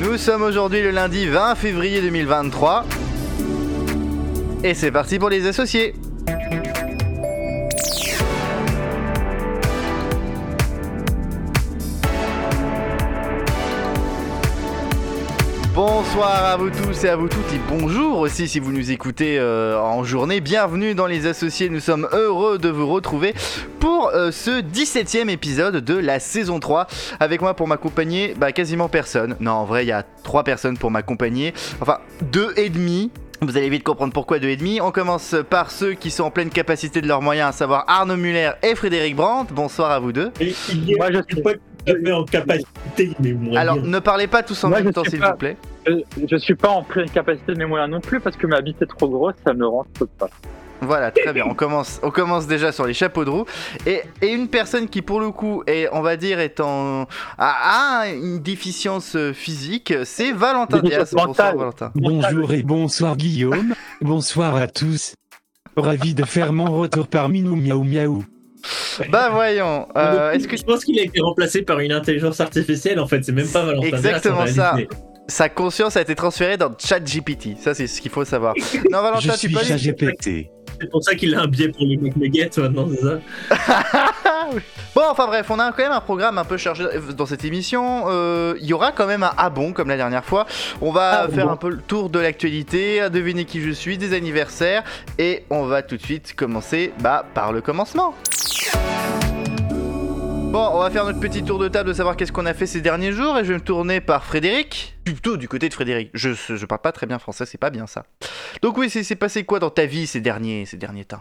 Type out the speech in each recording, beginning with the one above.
Nous sommes aujourd'hui le lundi 20 février 2023. Et c'est parti pour les associés. Bonsoir à vous tous et à vous toutes et bonjour aussi si vous nous écoutez euh, en journée. Bienvenue dans les associés, nous sommes heureux de vous retrouver pour euh, ce 17e épisode de la saison 3. Avec moi pour m'accompagner, bah, quasiment personne. Non en vrai il y a 3 personnes pour m'accompagner. Enfin deux et demi. Vous allez vite comprendre pourquoi deux et demi. On commence par ceux qui sont en pleine capacité de leurs moyens, à savoir Arnaud Muller et Frédéric Brandt. Bonsoir à vous deux. Et il y a Moi, je suis pas en capacité, moi. Alors ne parlez pas tous en Moi, même temps s'il vous plaît. Je, je suis pas en pleine capacité de mes moyens non plus parce que ma bite est trop grosse, ça ne rentre pas. Voilà, très bien. On commence, on commence déjà sur les chapeaux de roue. Et, et une personne qui, pour le coup, est, on va dire, est en, a, a une déficience euh, physique, c'est Valentin Déficience. Bonsoir. Valentin. Bonjour et bonsoir Guillaume. bonsoir à tous. Ravi de faire mon retour parmi nous miaou miaou. Bah voyons. euh, Est-ce que Je pense qu'il a été remplacé par une intelligence artificielle, en fait, c'est même pas Valentin. Exactement ça. sa conscience a été transférée dans ChatGPT Ça, c'est ce qu'il faut savoir. Non, Je Valentin, tu suis peux ChatGPT. C'est pour ça qu'il a un biais pour les McNuggets maintenant, c'est ça Bon, enfin bref, on a quand même un programme un peu chargé dans cette émission. Euh, Il y aura quand même un ah bon comme la dernière fois. On va Ah faire bon. un peu le tour de l'actualité, deviner qui je suis, des anniversaires, et on va tout de suite commencer bah, par le commencement. Bon, on va faire notre petit tour de table de savoir qu'est-ce qu'on a fait ces derniers jours et je vais me tourner par Frédéric. Plutôt du côté de Frédéric. Je, je parle pas très bien français, c'est pas bien ça. Donc oui, c'est c'est passé quoi dans ta vie ces derniers, ces derniers temps?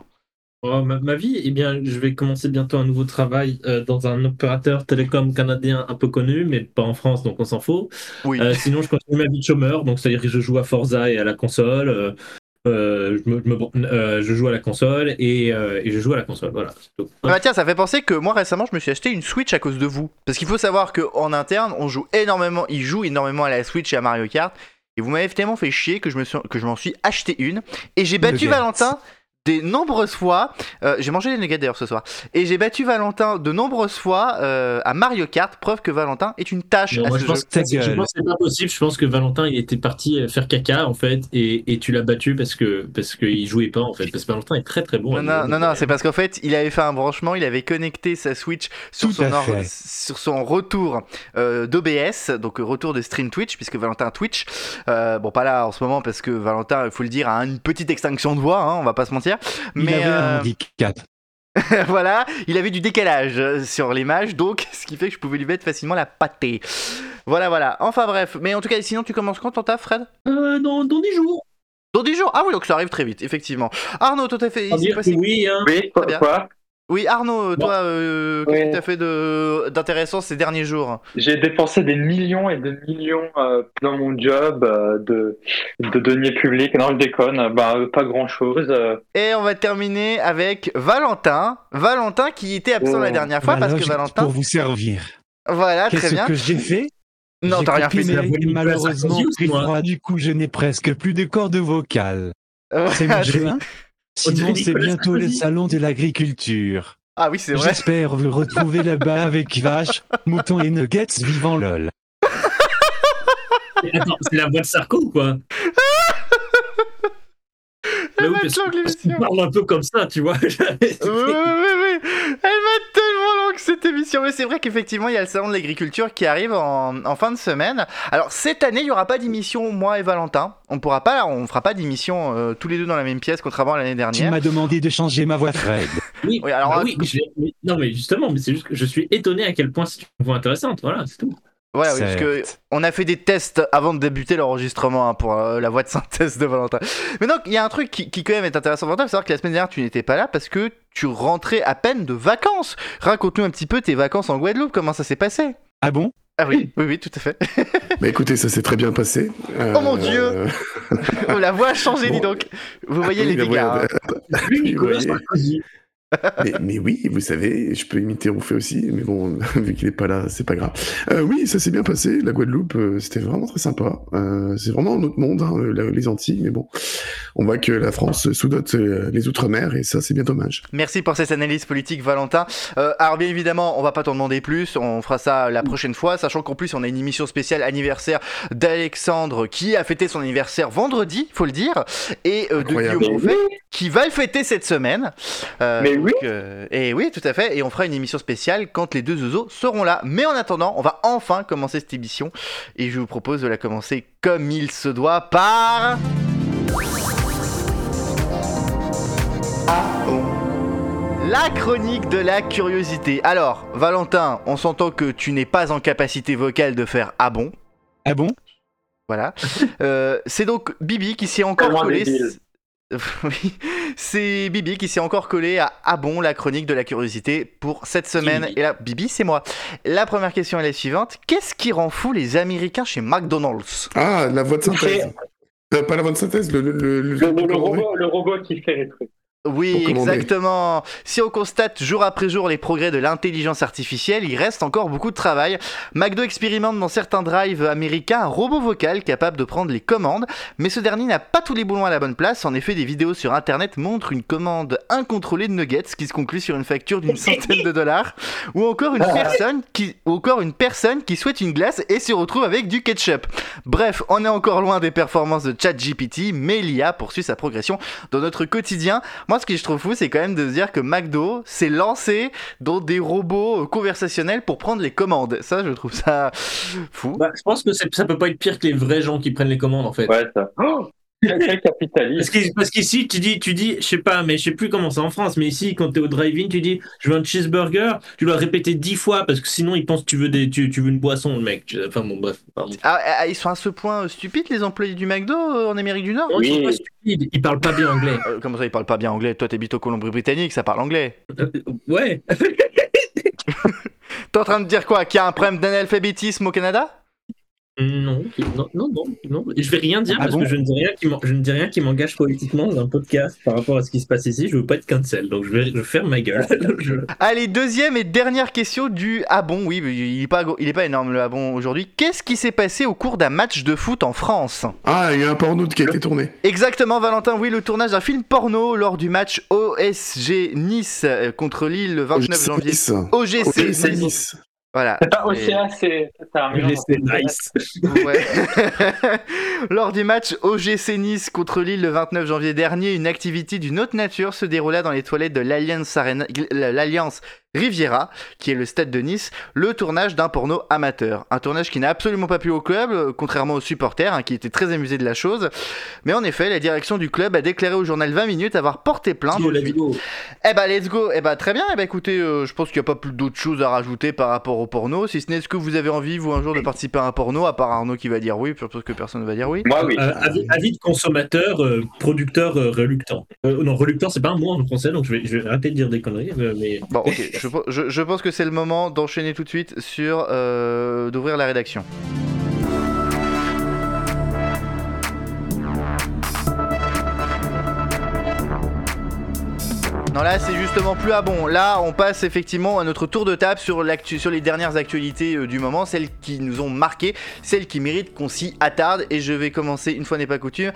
Oh, ma, ma vie, eh bien, je vais commencer bientôt un nouveau travail euh, dans un opérateur télécom canadien un peu connu, mais pas en France, donc on s'en fout. Oui. Euh, sinon, je continue ma vie de chômeur, donc c'est-à-dire que je joue à Forza et à la console. euh, euh, je, me- je me- euh, je joue à la console et, euh, et je joue à la console, voilà. tout. Ah bah tiens, ça fait penser que moi récemment je me suis acheté une Switch à cause de vous. Parce qu'il faut savoir qu'en interne, on joue énormément, il joue énormément à la Switch et à Mario Kart. Et vous m'avez tellement fait chier que je me suis, m'en suis acheté une. Et j'ai battu. Valentin des nombreuses fois. Euh, j'ai mangé des nuggets d'ailleurs ce soir. Et j'ai battu Valentin de nombreuses fois euh, à Mario Kart. Preuve que Valentin est une tâche Non, à moi, ce je jeu. pense, je que c'est pas possible. Je pense que Valentin, il était parti euh, faire caca en fait, et, et tu l'as battu parce que parce qu'il jouait pas en fait. Parce que Valentin est très très bon. Non, à non, non, non, c'est parce qu'en fait, il avait fait un branchement, il avait connecté sa Switch sur, son, à or- fait. sur son retour euh, d'OBS, donc retour de stream Twitch, puisque Valentin Twitch, euh, bon, pas là en ce moment, parce que Valentin, il faut le dire, a une petite extinction de voix, hein, on va pas se mentir, Il mais avait un euh, handicap. voilà, il avait du décalage euh, sur l'image, donc ce qui fait que je pouvais lui mettre facilement la pâtée. Voilà, voilà, enfin bref, mais en tout cas, sinon, tu commences quand ton taf, Fred? Euh, dans, dans 10 jours. Dans 10 jours Ah oui, donc ça arrive très vite, effectivement. Arnaud, toi, t'as fait. On il s'est dire passé que oui, hein. Oui, Très bien. quoi? Oui, Arnaud, toi, euh, qu'est-ce que Ouais. tu as fait de- d'intéressant ces derniers jours J'ai dépensé des millions et des millions euh, dans mon job euh, de, de deniers publics. Non, je déconne, bah, euh, pas grand-chose. euh. Et on va terminer avec Valentin. Valentin qui était absent Oh. la dernière fois parce que Valentin. Pour vous servir. Voilà, très Qu'est-ce bien. que j'ai fait? Non, J'ai t'as rien fait. mes- la voix de malheureusement Sarkozy, froid, du coup je n'ai presque plus de cordes vocales. C'est mon Sinon c'est bientôt les salons de l'agriculture. Ah oui, c'est vrai. J'espère vous retrouver là-bas avec vaches, moutons et nuggets vivant lol. Attends, c'est la voix de Sarko ou quoi? L'émission. parle un peu comme ça, tu vois. Oui, oui, oui, oui. Elle va être cette émission. Mais c'est vrai qu'effectivement, il y a le salon de l'agriculture qui arrive en, en fin de semaine. Alors cette année, il n'y aura pas d'émission, moi et Valentin. On pourra pas, on fera pas d'émission euh, tous les deux dans la même pièce, contrairement à l'année Tu dernière. m'as demandé de changer ma voix Fred. Oui, Oui, alors, bah euh, oui, je non mais justement, mais c'est juste que je suis étonné à quel point c'est une voix intéressante. Voilà, c'est tout. Voilà, oui, parce que Certes. on a fait des tests avant de débuter l'enregistrement hein, pour euh, la voix de synthèse de Valentin. Mais donc, il y a un truc qui, qui quand même est intéressant, Valentin, c'est savoir que la semaine dernière, tu n'étais pas là parce que tu rentrais à peine de vacances. Raconte-nous un petit peu tes vacances en Guadeloupe, comment ça s'est passé? Ah bon? Ah oui, oui, oui, tout à fait. Bah écoutez, ça s'est très bien passé. Euh, Oh mon Dieu Oh, la voix a changé, dis donc. Vous voyez oui, les dégâts. hein. Oui. mais, mais oui, vous savez, je peux imiter Rouffet aussi, mais bon, vu qu'il est pas là, c'est pas grave. Euh, oui, ça s'est bien passé. La Guadeloupe, euh, c'était vraiment très sympa. Euh, c'est vraiment un autre monde, hein, la- les Antilles, mais bon, on voit que la France sous-dote euh, les Outre-mer, et ça, c'est bien dommage. Merci pour cette analyse politique, Valentin. Euh, alors, bien évidemment, on va pas t'en demander plus. On fera ça la prochaine fois, sachant qu'en plus, on a une émission spéciale anniversaire d'Alexandre qui a fêté son anniversaire vendredi, faut le dire, et euh, de Incroyable. Guillaume qui va le fêter cette semaine. Euh, Mais oui. donc, euh, et oui, tout à fait. Et on fera une émission spéciale quand les deux oiseaux seront là. Mais en attendant, on va enfin commencer cette émission. Et je vous propose de la commencer comme il se doit par. La chronique de la curiosité. Alors, Valentin, on s'entend que tu n'es pas en capacité vocale de faire ah bon? Ah bon? Voilà. Euh, c'est donc Bibi qui s'est encore collé. c'est Bibi qui s'est encore collé à Ah bon, la chronique de la curiosité pour cette semaine. Bibi. Et là, Bibi, c'est moi. La première question est la suivante. Qu'est-ce qui rend fou les Américains chez McDonald's? Ah, la voix de synthèse. Euh, pas la voix de synthèse, le, le, le, le- Le, le- le le- robot, le robot qui fait les trucs. Oui, exactement. Si on constate jour après jour les progrès de l'intelligence artificielle, il reste encore beaucoup de travail. McDo expérimente dans certains drives américains un robot vocal capable de prendre les commandes, mais ce dernier n'a pas tous les boulons à la bonne place. En effet, des vidéos sur internet montrent une commande incontrôlée de nuggets qui se conclut sur une facture d'une centaine de dollars, ou encore une personne qui, ou encore une personne qui souhaite une glace et se retrouve avec du ketchup. Bref, on est encore loin des performances de ChatGPT, mais l'IA poursuit sa progression dans notre quotidien. Moi, ce que je trouve fou, c'est quand même de se dire que McDo s'est lancé dans des robots euh, conversationnels pour prendre les commandes. Ça, je trouve ça fou. Bah, je pense que ça peut pas être pire que les vrais gens qui prennent les commandes en fait. Ouais, ça. Oh, quel Parce capitaliste. qu'i- parce qu'ici, tu dis, tu dis, je sais pas, mais je sais plus comment c'est en France, mais ici, quand t'es au drive-in, tu dis, je veux un cheeseburger, tu dois répéter dix fois parce que sinon, ils pensent que tu veux, des, tu, tu veux une boisson, le mec. Tu- Enfin bon, bref, pardon. Ah, ah, ils sont à ce point euh, stupides, les employés du McDo euh, en Amérique du Nord? Non, ils sont Oui. pas stupides, ils parlent pas bien anglais. Euh, Comment ça, ils parlent pas bien anglais? Toi, t'habites au Colombie-Britannique, ça parle anglais. Euh, ouais. T'es en train de dire quoi? Qu'il y a un problème d'analphabétisme au Canada? Non, non, non, non. Je vais rien dire Ah parce bon que je ne dis rien qui m'en- je ne dis rien qui m'engage politiquement dans un podcast par rapport à ce qui se passe ici. Je veux pas être cancel, donc je vais, je ma gueule. Je- Allez, deuxième et dernière question du Ah bon, oui, il est pas, il est pas énorme le Ah bon aujourd'hui. Qu'est-ce qui s'est passé au cours d'un match de foot en France? Ah, il y a un porno qui a été tourné. Exactement, Valentin, oui, le tournage d'un film porno lors du match OSG Nice euh, contre Lille le 29 janvier. Nice. OGC OGC Nice. Nice. Voilà. C'est pas Océan, c'est c'est un mélange. C'est nice. Ouais. Lors du match OGC Nice contre Lille le 29 janvier dernier, une activité d'une autre nature se déroula dans les toilettes de l'Alliance Arena- l'Alliance Riviera, qui est le stade de Nice, le tournage d'un porno amateur. Un tournage qui n'a absolument pas plu au club, euh, contrairement aux supporters, hein, qui étaient très amusés de la chose. Mais en effet, la direction du club a déclaré au journal 20 minutes avoir porté plainte. Go, let's go. Eh bah let's go, eh bah très bien, eh bah écoutez, euh, je pense qu'il n'y a pas plus d'autres choses à rajouter par rapport au porno, si ce n'est est-ce que vous avez envie, vous, un jour, de participer à un porno, à part Arnaud qui va dire oui, je pense que personne ne va dire oui. Moi, oui. Euh, avis, avis de consommateur, euh, producteur euh, reluctant. Euh, non, reluctant, c'est pas un mot en français, donc je vais, je vais arrêter de dire des conneries. mais Bon, ok, je, je- pense que c'est le moment d'enchaîner tout de suite sur, euh, d'ouvrir la rédaction. Non là c'est justement plus à bon. Là on passe effectivement à notre tour de table sur, sur les dernières actualités euh, du moment, celles qui nous ont marqué, celles qui méritent qu'on s'y attarde. Et je vais commencer, une fois n'est pas coutume,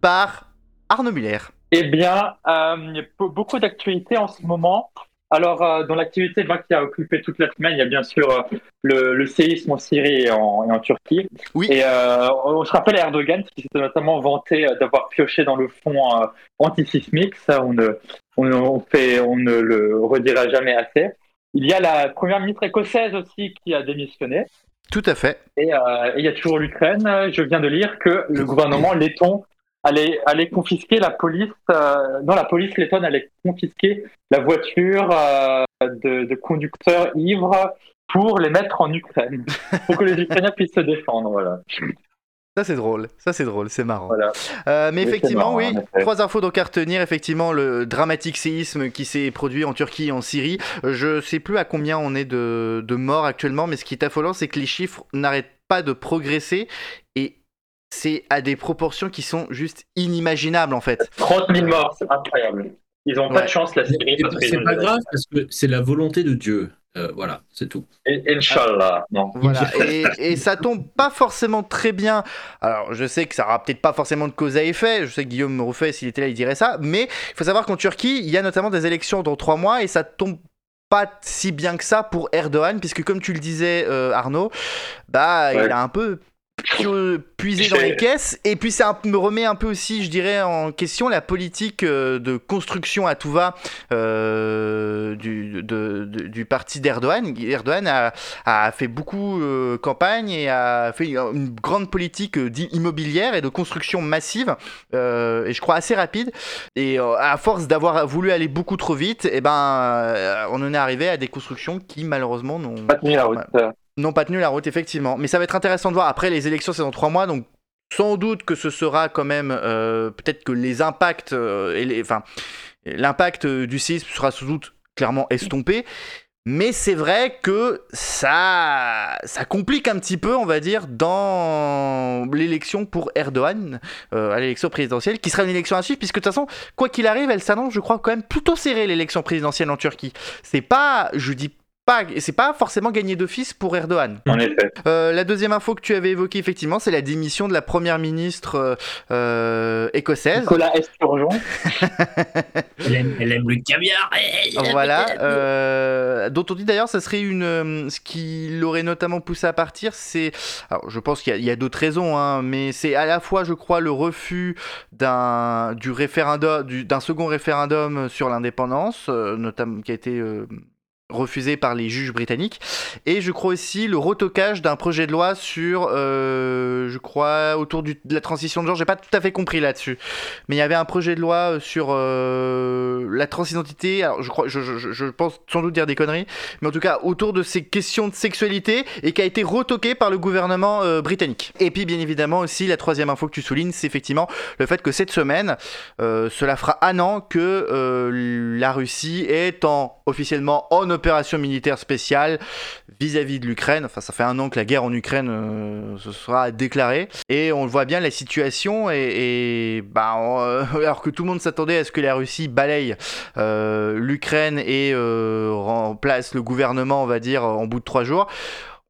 par Arnaud Muller. Eh bien, euh, beaucoup d'actualités en ce moment. Alors, euh, dans l'activité bah, qui a occupé toute la semaine, il y a bien sûr euh, le, le séisme en Syrie et en, et en Turquie. Oui. Et euh, on se rappelle Erdogan qui s'était notamment vanté d'avoir pioché dans le fond antisismique. Ça, on ne, on, on fait, on ne le redira jamais assez. Il y a la première ministre écossaise aussi qui a démissionné. Tout à fait. Et, et il y a toujours l'Ukraine. Je viens de lire que le gouvernement letton allait, allait confisquer la police. Euh, non, la police lettonne allait confisquer la voiture euh, de, de conducteurs ivres pour les mettre en Ukraine, pour que les Ukrainiens puissent se défendre. Voilà. Ça c'est drôle, ça c'est drôle, c'est marrant. voilà. Euh, mais Oui, effectivement, marrant, oui, trois infos donc à retenir. Effectivement, le dramatique séisme qui s'est produit en Turquie et en Syrie. Je sais plus à combien on est de, de morts actuellement, mais ce qui est affolant, c'est que les chiffres n'arrêtent pas de progresser et c'est à des proportions qui sont juste inimaginables en fait. 30 000 morts, c'est incroyable. Ils ont pas de chance, la qu'ils C'est pas grave parce que c'est la volonté de Dieu. Euh, voilà, c'est tout. Et- Inch'Allah, non. Voilà, et, et ça tombe pas forcément très bien. Alors, je sais que ça aura peut-être pas forcément de cause à effet. Je sais que Guillaume Rouffet, s'il était là, il dirait ça. Mais il faut savoir qu'en Turquie, il y a notamment des élections dans trois mois et ça tombe pas si bien que ça pour Erdogan, puisque comme tu le disais, euh, Arnaud, bah, Ouais. il a un peu pu- puisé dans les caisses. Et puis, ça me remet un peu aussi, je dirais, en question la politique euh, de construction à tout va euh, du, de- de- du parti d'Erdogan. Erdogan a, a fait beaucoup euh, campagne et a fait une grande politique euh, immobilière et de construction massive, euh, et je crois assez rapide. Et à force d'avoir voulu aller beaucoup trop vite, et ben, euh, on en est arrivé à des constructions qui malheureusement n'ont Pas tenu la route. N'ont pas tenu la route, effectivement. Mais ça va être intéressant de voir. Après, les élections, c'est dans trois mois, donc sans doute que ce sera quand même. euh, Peut-être que les impacts. euh, et les, enfin, l'impact euh, du séisme sera sans doute clairement estompé. Mais c'est vrai que ça, ça complique un petit peu, on va dire, dans l'élection pour Erdogan, à l'élection présidentielle, qui sera une élection à suivre, puisque de toute façon, quoi qu'il arrive, elle s'annonce, je crois, quand même plutôt serrée, l'élection présidentielle en Turquie. C'est pas, je dis pas, c'est pas forcément gagné d'office pour Erdogan. En effet. Euh, la deuxième info que tu avais évoquée, effectivement, c'est la démission de la première ministre euh, euh, écossaise. Nicolas Esturgeon. Elle aime, elle aime le caviar. Voilà, euh, dont on dit d'ailleurs, ça serait une. euh, ce qui l'aurait notamment poussé à partir, c'est. Alors, je pense qu'il y a, d'autres raisons, hein, mais c'est à la fois, je crois, le refus d'un du référendum, du- d'un second référendum sur l'indépendance, euh, notamment qui a été. Euh, refusé par les juges britanniques et je crois aussi le retocage d'un projet de loi sur euh, je crois autour de la transition de genre j'ai pas tout à fait compris là-dessus mais il y avait un projet de loi sur euh, la transidentité. Alors, je crois, je, je- pense sans doute dire des conneries, mais en tout cas autour de ces questions de sexualité et qui a été retoqué par le gouvernement euh, britannique. Et puis, bien évidemment, aussi la troisième info que tu soulignes, c'est effectivement le fait que cette semaine, euh, cela fera un an que euh, la Russie est en officiellement en opération militaire spéciale vis-à-vis de l'Ukraine. Enfin, ça fait un an que la guerre en Ukraine euh, se sera déclarée. Et on voit bien, la situation est- bah, on- euh, alors que tout le monde s'attendait à ce que la Russie balaye euh, l'Ukraine et remplace le gouvernement, on va dire, en bout de trois jours.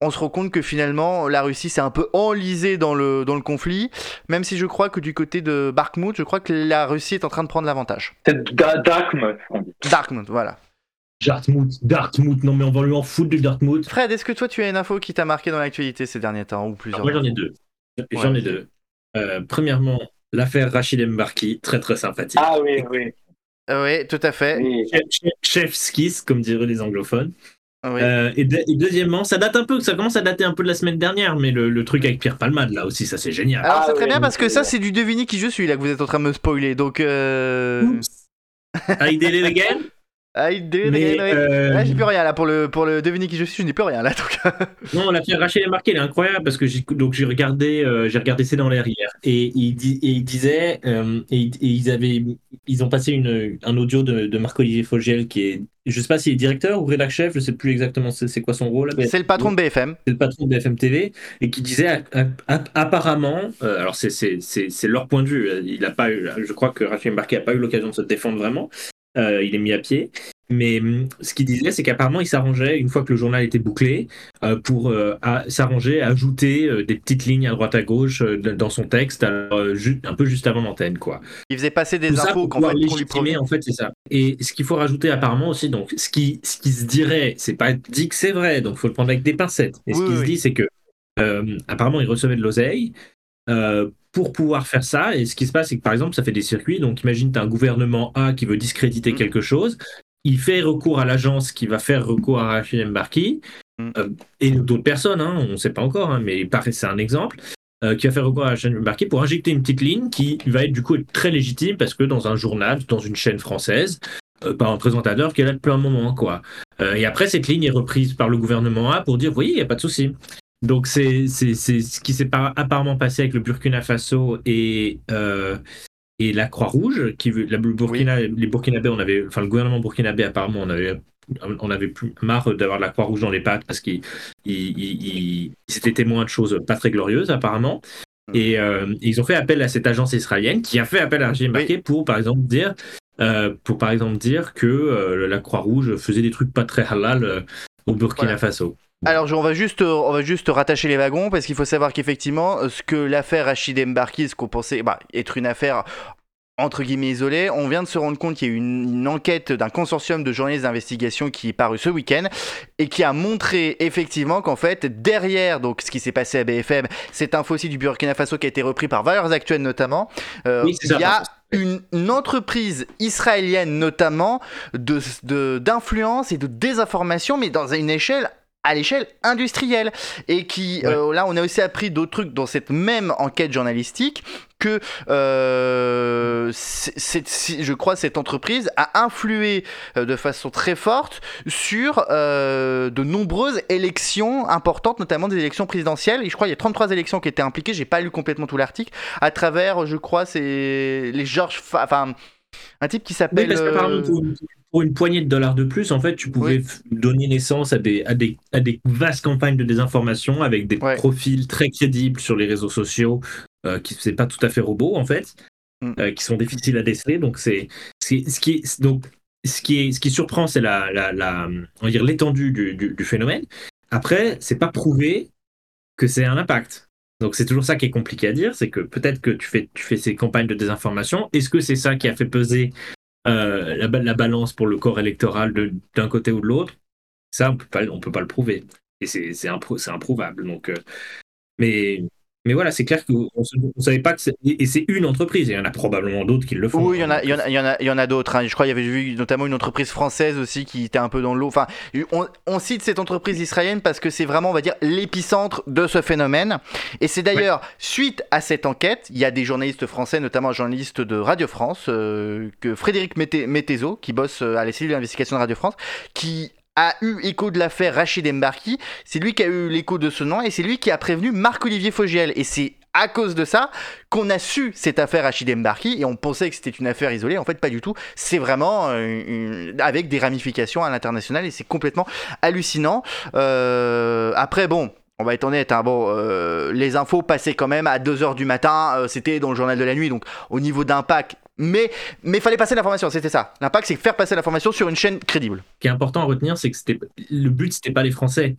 On se rend compte que finalement la Russie s'est un peu enlisée dans le, dans le conflit, même si je crois que du côté de Bakhmut, je crois que la Russie est en train de prendre l'avantage. C'est Da- Dartmouth, on dit. Darkmouth, voilà. Dartmouth, Dartmouth, non mais on va lui en foutre du Dartmouth. Fred, est-ce que toi tu as une info qui t'a marqué dans l'actualité ces derniers temps ou plusieurs Moi j'en ai deux. J'en ai deux. Euh, premièrement, l'affaire Rachid Mbarki, très très sympathique. Ah oui, oui. Euh, Oui, tout à fait. oui. Chef, chef- chef skis, comme diraient les anglophones. Oui. Euh, et, de- et deuxièmement, ça date un peu, ça commence à dater un peu de la semaine dernière, mais le, le truc avec Pierre Palmade, là aussi, ça c'est génial. Alors Ah c'est très oui, bien parce que ça c'est du devinez qui je suis là que vous êtes en train de me spoiler donc euh... I did it again. I did Mais, euh, Là j'ai plus rien là pour le pour le deviner qui je suis je n'ai plus rien là donc Non, l'affaire Rachel Marqué, elle est incroyable parce que j'ai donc j'ai regardé, euh, j'ai regardé C'est dans l'air hier et il, dit, et il disait euh, et, et ils avaient, ils ont passé une, un audio de, de Marc-Olivier Fogiel qui est, je sais pas s'il est directeur ou rédac chef, je sais plus exactement c'est quoi son rôle. c'est le patron de BFM. c'est le patron de BFM TV et qui disait a- a- a- apparemment, euh, alors c'est c'est- c'est- c'est leur point de vue, euh, il a pas eu, je crois que Rachel Embarqué n'a pas eu l'occasion de se défendre vraiment, euh, il est mis à pied. Mais hum, ce qu'il disait, c'est qu'apparemment, il s'arrangeait, une fois que le journal était bouclé, euh, pour euh, s'arranger ajouter euh, des petites lignes à droite à gauche dans son texte, un peu juste avant l'antenne, quoi. Il faisait passer des Tout infos fait qu'on lui légitimer, en fait, c'est ça. Et ce qu'il faut rajouter apparemment aussi, donc, ce qui, ce qui se dirait, c'est pas dit que c'est vrai, donc il faut le prendre avec des pincettes. Et ce Oui, qui se dit, c'est que apparemment, il recevait de l'oseille. Pour pouvoir faire ça, et ce qui se passe, c'est que par exemple, ça fait des circuits. Donc, imagine, tu as un gouvernement A qui veut discréditer Mm. quelque chose. Il fait recours à l'agence qui va faire recours à Rachid Mbarki, Mm. euh, et d'autres personnes, hein, on ne sait pas encore, hein, mais il paraît c'est un exemple, euh, qui va faire recours à Rachid Mbarki pour injecter une petite ligne qui va être du coup très légitime parce que dans un journal, dans une chaîne française, euh, par un présentateur qui est là depuis un moment, quoi. Et après, cette ligne est reprise par le gouvernement A pour dire, vous voyez, il n'y a pas de souci. Donc, c'est ce qui s'est par- apparemment passé avec le Burkina Faso et, euh, et la Croix-Rouge, qui veut- la Burkina, les Burkinabés, on avait, enfin, le gouvernement burkinabé, apparemment, on avait, on avait plus marre d'avoir la Croix-Rouge dans les pattes parce qu'ils ils, ils- ils- ils étaient témoins de choses pas très glorieuses, apparemment. Et euh, ils ont fait appel à cette agence israélienne qui a fait appel à Embarqué pour, par exemple, dire euh, pour par exemple dire que euh, la Croix-Rouge faisait des trucs pas très halal au Burkina Voilà. Faso. Alors, on va juste, euh, on va juste rattacher les wagons parce qu'il faut savoir qu'effectivement, euh, ce que l'affaire Rachid Mbarki, ce qu'on pensait bah, être une affaire entre guillemets isolée, on vient de se rendre compte qu'il y a eu une, une enquête d'un consortium de journalistes d'investigation qui est paru ce week-end et qui a montré effectivement qu'en fait derrière donc ce qui s'est passé à BFM, cette info aussi du Burkina Faso qui a été repris par Valeurs Actuelles notamment, euh, Oui, c'est il y a une, une entreprise israélienne notamment de- d'influence et de désinformation, mais dans une échelle à l'échelle industrielle. Et qui Ouais. euh, là on a aussi appris d'autres trucs dans cette même enquête journalistique que euh, je crois cette entreprise a influé euh, de façon très forte sur euh, de nombreuses élections importantes notamment des élections présidentielles. Et je crois qu'il y a 33 élections qui étaient impliquées. J'ai pas lu complètement tout l'article. À travers je crois c'est les Georges enfin un type qui s'appelle pour, une- poignée de dollars de plus, en fait, tu pouvais Oui. donner naissance à des, à, des, à des vastes campagnes de désinformation avec des Ouais. profils très crédibles sur les réseaux sociaux, euh, qui c'est pas tout à fait robots, en fait, Mm. euh, qui sont difficiles à déceler. Donc, c'est ce qui est, donc, ce qui est, ce qui surprend, c'est la, la, la- on va dire l'étendue du, du, du phénomène. Après, c'est pas prouvé que c'est un impact. Donc c'est toujours ça qui est compliqué à dire, c'est que peut-être que tu fais, tu fais ces campagnes de désinformation. Est-ce que c'est ça qui a fait peser euh, la, ba- la balance pour le corps électoral d'un côté ou de l'autre Ça, on on peut pas le prouver. Et c'est improuvable. Donc, euh, mais, mais voilà, c'est clair qu'on ne savait pas que c'est... Et c'est une entreprise, et il y en a probablement d'autres qui le font. Oui, il y en a, il y en a, il y en a, il y en a d'autres. hein. Je crois qu'il y avait vu notamment une entreprise française aussi qui était un peu dans l'eau. Enfin, on, on cite cette entreprise israélienne parce que c'est vraiment, on va dire, l'épicentre de ce phénomène. Et c'est d'ailleurs suite à cette enquête, il y a des journalistes français, notamment un journaliste de Radio France, euh, que Frédéric Mété- Métézo, qui bosse euh, à la cellule d'investigation de Radio France, qui a eu écho de l'affaire Rachid Mbarki. C'est lui qui a eu l'écho de ce nom et c'est lui qui a prévenu Marc-Olivier Fogiel. Et c'est à cause de ça qu'on a su cette affaire Rachid Mbarki et on pensait que c'était une affaire isolée. En fait, pas du tout. C'est vraiment euh, avec des ramifications à l'international et c'est complètement hallucinant. Euh, après, bon. On va être honnête, hein, bon, euh, les infos passaient quand même à 2h du matin, euh, c'était dans le journal de la nuit, donc au niveau d'impact, mais mais fallait passer l'information, c'était ça. L'impact, c'est faire passer l'information sur une chaîne crédible. Ce qui est important à retenir, c'est que c'était le but, c'était pas les Français.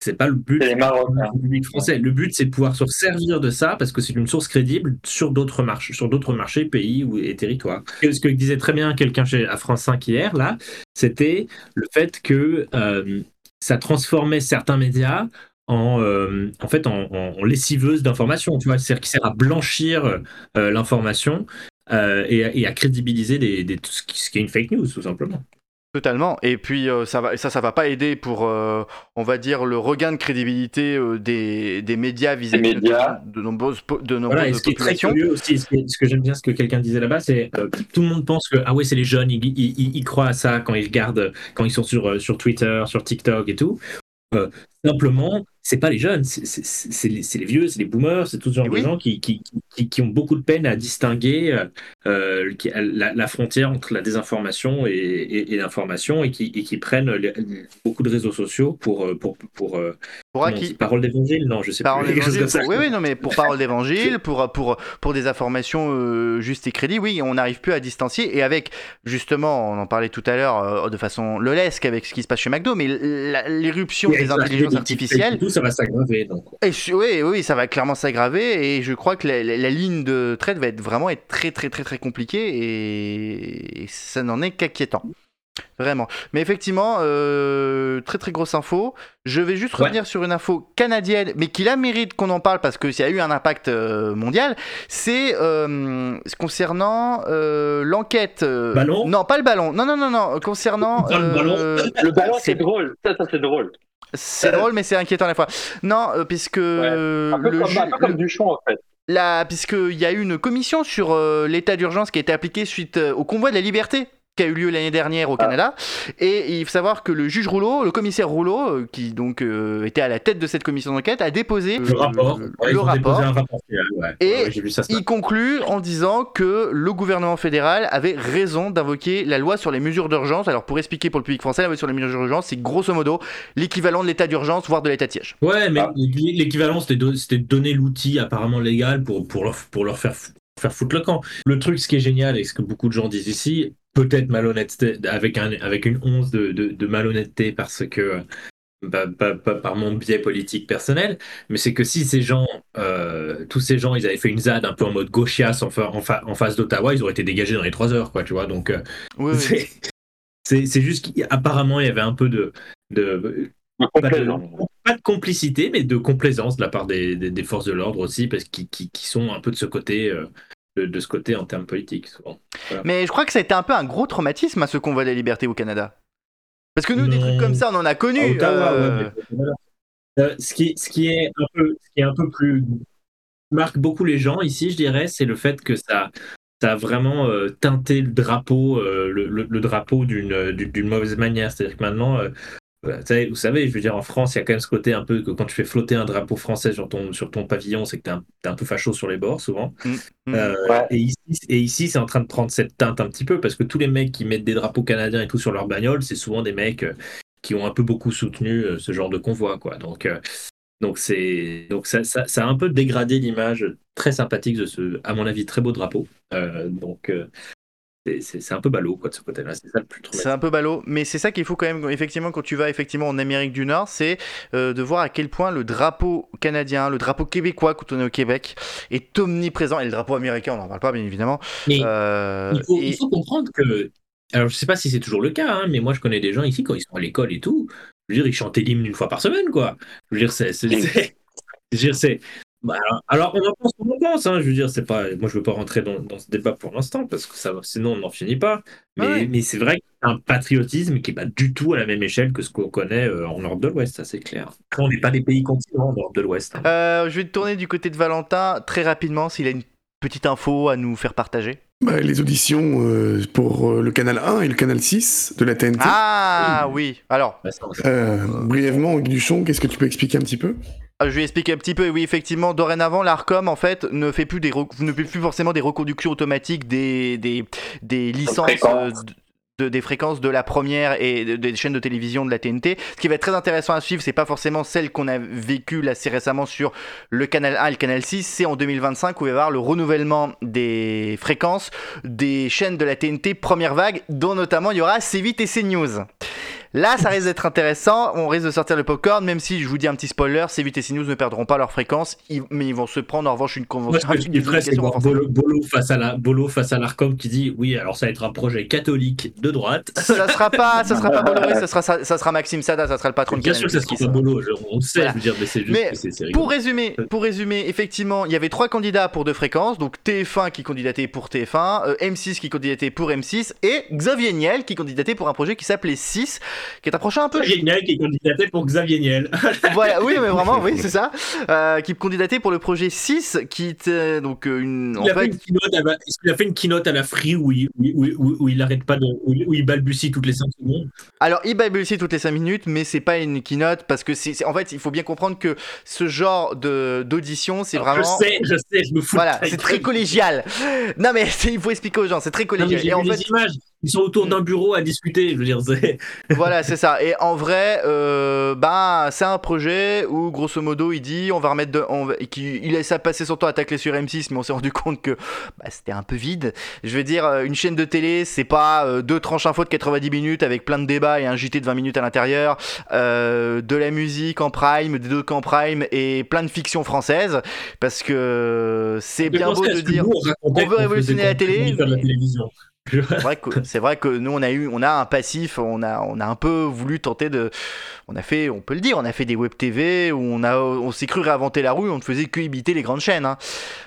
C'est pas le but les Marocains. du public français. Le but, c'est de pouvoir se servir de ça parce que c'est une source crédible sur d'autres marchés, sur d'autres marchés, pays ou, et territoires. Et ce que disait très bien quelqu'un chez à France 5 hier, là, c'était le fait que euh, ça transformait certains médias en, euh, en fait, en, en- en lessiveuses d'informations. Tu vois, c'est-à-dire qui sert à blanchir euh, l'information euh, et, à- et à crédibiliser des, des- tout ce, qui, ce qui est une fake news, tout simplement. Totalement. Et puis euh, ça va, ça, ça va pas aider pour, euh, on va dire, le regain de crédibilité euh, des, des médias vis-à-vis médias. de nombreuses, de nombreuses Voilà, et ce qui est très populations. curieux aussi, ce, qui est- ce que j'aime bien, ce que quelqu'un disait là-bas, c'est euh, tout le monde pense que ah ouais, c'est les jeunes, ils, ils- ils- ils croient à ça quand ils regardent, quand ils sont sur, euh, sur Twitter, sur TikTok et tout. Simplement, c'est pas les jeunes, c'est les, vieux, c'est les boomers, c'est tout ce genre Et de gens qui, qui, qui, qui ont beaucoup de peine à distinguer euh, euh, la, la frontière entre la désinformation et, et, et l'information et qui, et qui prennent les- beaucoup de réseaux sociaux pour, euh, pour, pour, Pour comment on acquis. dit, parole d'évangile, non, je sais Parole d'évangile, oui, oui, non, mais pour parole d'évangile, pour, pour, pour des informations euh, justes et crédibles, oui, on n'arrive plus à distancier. Et avec, justement, on en parlait tout à l'heure euh, de façon lolesque avec ce qui se passe chez McDo, mais l'éruption des intelligences et Tout ça va s'aggraver. Donc. Et su- oui, oui, ça va clairement s'aggraver et je crois que la, la- la ligne de traite va être vraiment être très très très très compliquée et, et ça n'en est qu'inquiétant. Vraiment. Mais effectivement, euh, très très grosse info. Je vais juste Ouais. revenir sur une info canadienne, mais qui la mérite qu'on en parle parce que ça a eu un impact euh, mondial. C'est euh, concernant euh, l'enquête. euh, Ballon Non, pas le ballon. Non, non, non, non. Concernant. Le ballon. euh, ballon, C'est- c'est drôle. Ça, ça c'est drôle. C'est drôle, mais c'est inquiétant à la fois. Non, euh, puisque Un peu, le comme, ju- un peu comme en fait. Là, puisqu'il y a eu une commission sur euh, l'état d'urgence qui a été appliquée suite euh, au convoi de la liberté qui a eu lieu l'année dernière au Canada. Et il faut savoir que le juge Rouleau, le commissaire Rouleau, euh, qui donc euh, était à la tête de cette commission d'enquête, a déposé Le rapport. le Ouais, rapport. déposé un rapport final, ouais. Et Ouais, vu ça. Il conclut en disant que le gouvernement fédéral avait raison d'invoquer la loi sur les mesures d'urgence. Alors pour expliquer pour le public français, la loi sur les mesures d'urgence, c'est grosso modo l'équivalent de l'état d'urgence, voire de l'état de siège. Ouais, mais Ah. l'équivalent, c'était de, donner l'outil apparemment légal pour, pour, leur, pour leur faire, faire foutre le camp. Le truc, ce qui est génial et ce que beaucoup de gens disent ici, peut-être malhonnêteté, avec, un, avec une once de, de, de malhonnêteté parce que bah, par mon biais politique personnel, mais c'est que si ces gens, euh, tous ces gens, ils avaient fait une ZAD un peu en mode gauchias en, fa- en, fa- en face d'Ottawa, ils auraient été dégagés dans les trois heures, quoi, tu vois. Donc, euh, Oui, oui. c'est- juste qu'apparemment, il y avait un peu de. de pas, de pas de complicité, mais de complaisance de la part des, des, des forces de l'ordre aussi, parce qu'ils qui, qui sont un peu de ce côté. euh, de, de ce côté en termes politiques, souvent. Mais je crois que ça a été un peu un gros traumatisme à ce convoi de la liberté au Canada. Parce que nous, des trucs comme ça, on en a connu. Ottawa, euh, ouais, mais voilà. Euh, ce, qui, ce, qui est un peu, ce qui est un peu plus marque beaucoup les gens ici, je dirais, c'est le fait que ça, ça a vraiment euh, teinté le drapeau, euh, le, le- le drapeau d'une mauvaise manière. C'est-à-dire que maintenant, euh, voilà, vous savez- vous savez, je veux dire, en France, il y a quand même ce côté un peu que quand tu fais flotter un drapeau français sur ton, sur ton pavillon, c'est que t'es un, t'es un peu facho sur les bords, souvent. mm. Euh, Ouais. et ici, et ici c'est en train de prendre cette teinte un petit peu parce que tous les mecs qui mettent des drapeaux canadiens et tout sur leur bagnole, c'est souvent des mecs euh, qui ont un peu beaucoup soutenu euh, ce genre de convoi, quoi. Donc, euh, donc c'est donc ça, ça, ça a un peu dégradé l'image très sympathique de ce, à mon avis, très beau drapeau. Euh, donc euh, c'est- un peu ballot, quoi, de ce côté-là. C'est ça le plus C'est un peu ballot, mais c'est ça qu'il faut quand même, effectivement, quand tu vas effectivement en Amérique du Nord, c'est euh, de voir à quel point le drapeau canadien, le drapeau québécois quand on est au Québec, est omniprésent, et le drapeau américain, on n'en parle pas, bien évidemment. Mais Euh, il, faut, et- il faut comprendre que. Alors, je sais pas si c'est toujours le cas, hein, mais moi, je connais des gens ici, quand ils sont à l'école et tout, je veux dire, ils chantaient l'hymne une fois par semaine, quoi. Je veux dire, c'est. Bah, alors, alors, on en pense ce qu'on en pense, hein, je veux dire, c'est pas. Moi, je veux pas rentrer dans, dans ce débat pour l'instant, parce que ça, sinon, on n'en finit pas. Mais, Ouais. mais c'est vrai qu'il y a un patriotisme qui n'est pas du tout à la même échelle que ce qu'on connaît euh, en Europe de l'Ouest, ça, c'est clair. On n'est pas des pays continents en Europe de l'Ouest. hein. Euh, je vais te tourner du côté de Valentin très rapidement s'il a une petite info à nous faire partager. Bah, les auditions euh, pour euh, le canal 1 et le canal 6 de la TNT. Ah oui, alors Bah, Euh, brièvement, Guy Duchon, qu'est-ce que tu peux expliquer un petit peu? Je vais expliquer un petit peu. Oui, effectivement, dorénavant, l'Arcom en fait ne fait plus des ne fait plus forcément des reconductions automatiques des des, des licences euh, de, des fréquences de la première et de- des chaînes de télévision de la TNT. Ce qui va être très intéressant à suivre, c'est pas forcément celle qu'on a vécue là assez récemment sur le canal 1 et le canal 6, c'est en 2025 où il va y avoir le renouvellement des fréquences des chaînes de la TNT première vague, dont notamment il y aura C8 et CNews. Là, ça risque d'être intéressant. On risque de sortir le popcorn, même si je vous dis un petit spoiler, C8 et CNews ne perdront pas leur fréquence, ils- mais ils vont se prendre en revanche une Moi, convention. ce que je c'est voir. Bolo, Bolo face à la Bolo face à l'Arcom qui dit oui, alors ça va être un projet catholique de droite. Ça sera pas, ça sera pas Bolloré, ça sera, ça, ça sera Maxime Sada, ça sera le patron de Bien sûr que ça qui sera pas Bolo, je- on sait, Voilà. je veux dire, mais c'est juste Mais que c'est c'est rigolo. Pour résumer, pour résumer, effectivement, il y avait trois candidats pour deux fréquences, donc TF1 qui candidatait pour TF1, euh, M6 qui candidatait pour M6 et Xavier Niel qui candidatait pour un projet qui s'appelait 6, qui est projet un peu Génial qui est candidaté pour Xavier Niel. voilà, oui, mais vraiment, oui, c'est ça. Euh, qui candidatait pour le projet 6, qui était donc euh, une. En Il a, fait fait, une keynote à la, est-ce qu'il a fait une keynote à la Free où il, où, où- où- où il arrête pas de, où, il- balbutie toutes les 5 secondes. alors il balbutie toutes les 5 minutes, mais c'est pas une keynote parce que c'est. En fait, il faut bien comprendre que ce genre d'audition, c'est vraiment. Je sais, je sais, je me fous. Voilà, c'est très collégial. Non, mais il faut expliquer aux gens, c'est très Non, mais collégial. Et en fait, images. Ils sont autour d'un bureau à discuter. Je veux dire, c'est. voilà, c'est ça. Et en vrai, euh, bah, c'est un projet où, grosso modo, il dit on va remettre de. On va- il laisse ça passer son temps à tacler sur M6, mais on s'est rendu compte que bah, c'était un peu vide. Je veux dire, euh, une chaîne de télé, c'est pas euh, deux tranches info de 90 minutes avec plein de débats et un JT de 20 minutes à l'intérieur, euh, de la musique en prime, des docs en prime et plein de fiction française. Parce que c'est bien beau de dire. on veut révolutionner la télé, la télévision. C'est vrai que c'est vrai que nous on a eu on a un passif, on a on a un peu voulu tenter de on a fait on peut le dire, on a fait des web TV où on a on s'est cru réinventer la roue, on ne faisait que imiter les grandes chaînes hein.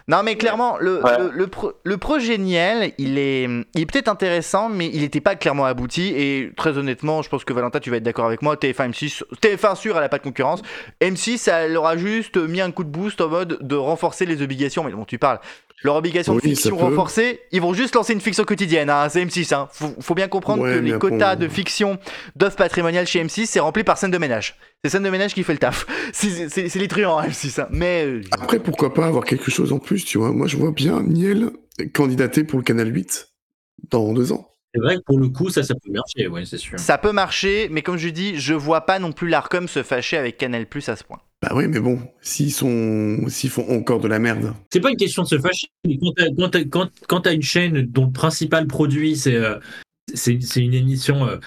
Non mais clairement le Ouais. le, le, pro- le projet Niel, il est il est peut-être intéressant mais il n'était pas clairement abouti et très honnêtement, je pense que Valentin tu vas être d'accord avec moi, TF1 M6 TF1 sûr, elle a pas de concurrence. M6 elle aura juste mis un coup de boost en mode de renforcer les obligations mais dont tu parles leur obligation de fiction renforcée, ils vont juste lancer une fiction quotidienne, hein, c'est M6. Hein. Faut, faut bien comprendre Ouais, que les quotas de fiction d'offres patrimoniales chez M6, c'est rempli par scène de ménage. C'est scène de ménage qui fait le taf. C'est- les truands, hein, M6. hein. Mais euh, Après, pourquoi pas avoir quelque chose en plus, tu vois Moi, je vois bien Niel candidater pour le canal 8 dans deux ans. C'est vrai que pour le coup, ça, ça peut marcher, ouais, c'est sûr. ça peut marcher, mais comme je dis, je vois pas non plus l'Arcom se fâcher avec Canal Plus à ce point. Bah oui, mais bon, s'ils sont, s'ils font encore de la merde. C'est pas une question de se fâcher. mais Quand t'as quand t'as- quand- quand t'as une chaîne dont le principal produit, c'est euh, c'est c'est une émission euh,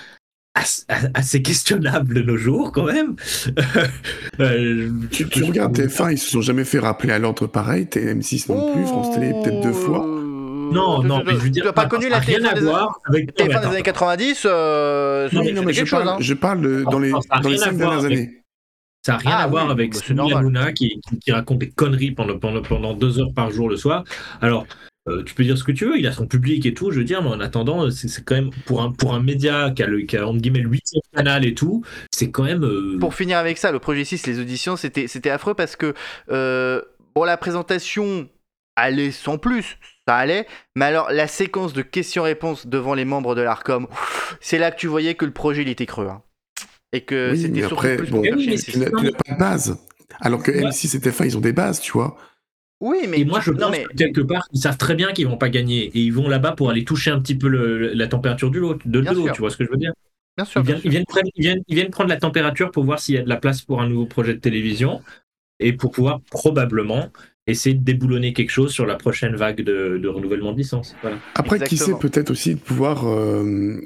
as- as- assez questionnable de nos jours quand même. Euh, Tu, tu regardes TF1, ils se sont jamais fait rappeler à l'ordre pareil, TM6 non plus, France Télé peut-être deux fois. Non, non, mais je veux dire, Tu n'as pas connu la TF1 à des, voir avec TF1 Non, des mais années 90 euh, Non, mais, non, mais je parle, hein. je parle de- dans les, dans les cinq dernières avec- années. Ça n'a rien Ah à voir avec bah, normal. Luna qui, qui, qui raconte des conneries pendant, pendant, pendant deux heures par jour le soir. Alors, euh, tu peux dire ce que tu veux, il a son public et tout, je veux dire, mais en attendant, c'est c'est quand même pour un, pour un média qui a, le, qui a entre guillemets le huitième canal et tout, c'est quand même. euh, Pour finir avec ça, le projet 6, les auditions, c'était affreux parce que euh, bon, la présentation allait sans plus, ça allait, mais alors la séquence de questions-réponses devant les membres de l'ARCOM, c'est là que tu voyais que le projet il était creux. hein. Et que Oui, c'était surtout après, plus bon, pour faire Oui, mais chier Tu n'as pas de base. Alors que Ouais. M6 et TF1, ils ont des bases, tu vois. Oui, mais Et moi, je non, pense mais que quelque part, ils savent très bien qu'ils vont pas gagner et ils vont là-bas pour aller toucher un petit peu le- la température du lot, de, l'eau, tu vois ce que je veux dire? Bien sûr. ils bien viennent, sûr. ils, viennent prendre, ils, viennent, ils viennent prendre la température pour voir s'il y a de la place pour un nouveau projet de télévision et pour pouvoir probablement essayer de déboulonner quelque chose sur la prochaine vague de, de renouvellement de licence. Voilà. Après, qui sait, peut-être aussi de pouvoir euh,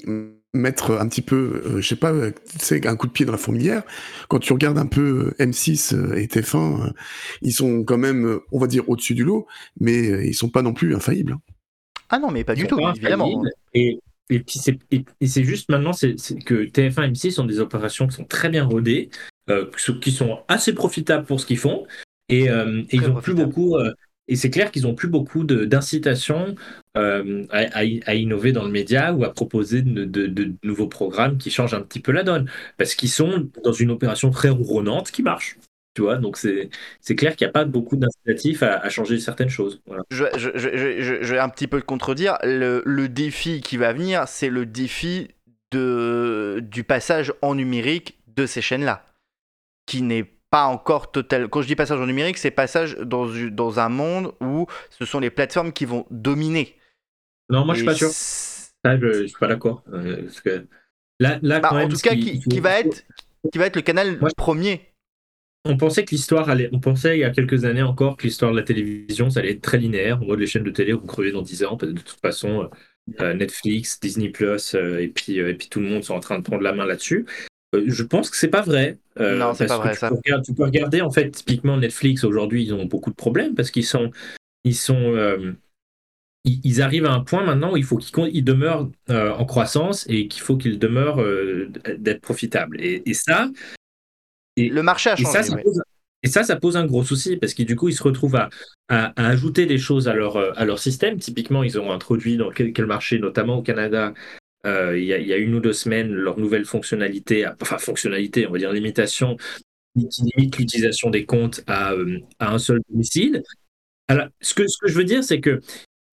mettre un petit peu, euh, je sais pas, euh, tu sais, un coup de pied dans la fourmilière. Quand tu regardes un peu euh, M6 euh, et TF1, euh, ils sont quand même, on va dire, au-dessus du lot, mais ils sont pas non plus infaillibles. hein. Ah non, mais pas Ils du tout, pas évidemment. Et, et puis c'est juste maintenant c'est que TF1 et M6 sont des opérations qui sont très bien rodées, euh, qui sont- assez profitables pour ce qu'ils font. Et, euh, et ils ont plus beaucoup. Et c'est clair qu'ils ont plus beaucoup d'incitation euh, à, innover dans le média ou à proposer de, nouveaux programmes qui changent un petit peu la donne. Parce qu'ils sont dans une opération très ronronnante qui marche. Tu vois, donc c'est clair qu'il n'y a pas beaucoup d'incitatifs à, changer certaines choses. Je, vais un petit peu le contredire. Le, défi qui va venir, c'est le défi du passage en numérique de ces chaînes-là, qui n'est pas encore total. Quand je dis passage en numérique, c'est passage dans, dans un monde où ce sont les plateformes qui vont dominer. Non, moi je suis Et pas sûr. Ça, je, je suis pas d'accord. euh, que là, là bah, quand en même, tout cas, qui- qui, va être, qui va être le canal Moi, premier. On pensait que l'histoire allait. On pensait il y a quelques années encore que l'histoire de la télévision, ça allait être très linéaire. En mode les chaînes de télé vont crever dans 10 ans. de toute façon, euh, Netflix, Disney Plus euh, et puis euh, et puis tout le monde sont en train de prendre la main là-dessus. Euh, je pense que c'est pas vrai. euh, Non, c'est pas vrai, tu ça. Peux regarder, tu peux regarder en fait typiquement Netflix aujourd'hui, ils ont beaucoup de problèmes parce qu'ils sont ils sont euh, ils, ils arrivent à un point maintenant où il faut qu'ils ils demeurent euh, en croissance et qu'il faut qu'ils demeurent d'être profitables. Et, et ça, Le marché a et changé. ça, ça ouais. pose, et ça, ça pose un gros souci parce que du coup, ils se retrouvent à, à- à ajouter des choses à leur, à leur système. Typiquement, ils ont introduit dans quel, quel marché, notamment au Canada, il y, a, il y a une ou deux semaines, leur nouvelle fonctionnalité, enfin fonctionnalité, on va dire limitation, qui limite l'utilisation des comptes à, euh, à un seul domicile. Alors, ce que, je veux dire, c'est que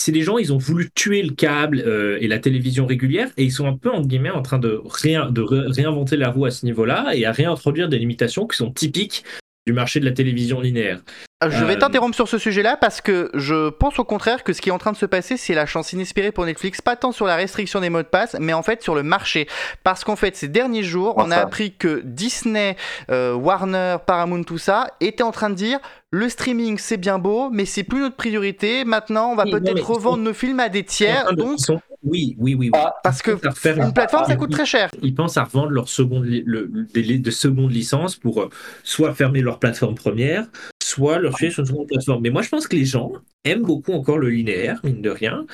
c'est des gens, ils ont voulu tuer le câble euh, et la télévision régulière et ils sont un peu, entre guillemets, en train de, réin- de ré- réinventer la roue à ce niveau-là et à réintroduire des limitations qui sont typiques du marché de la télévision linéaire. Je vais Euh, t'interrompre sur ce sujet-là parce que je pense au contraire que ce qui est en train de se passer, c'est la chance inespérée pour Netflix, pas tant sur la restriction des mots de passe, mais en fait sur le marché. Parce qu'en fait, ces derniers jours, on a appris que Disney, euh, Warner, Paramount, tout ça, étaient en train de dire le streaming c'est bien beau, mais c'est plus notre priorité. Maintenant, on va Oui, peut-être revendre sont- nos films à des Ils sont en tiers. train de- Donc, ils sont- Oui, oui, oui. oui. Ah, parce que une plateforme, ça coûte très cher. ils pensent à revendre leur seconde, le, des de seconde licence pour euh, soit fermer leur plateforme première, soit leur filer sur une seconde plateforme. Mais moi, je pense que les gens aiment beaucoup encore le linéaire, mine de rien,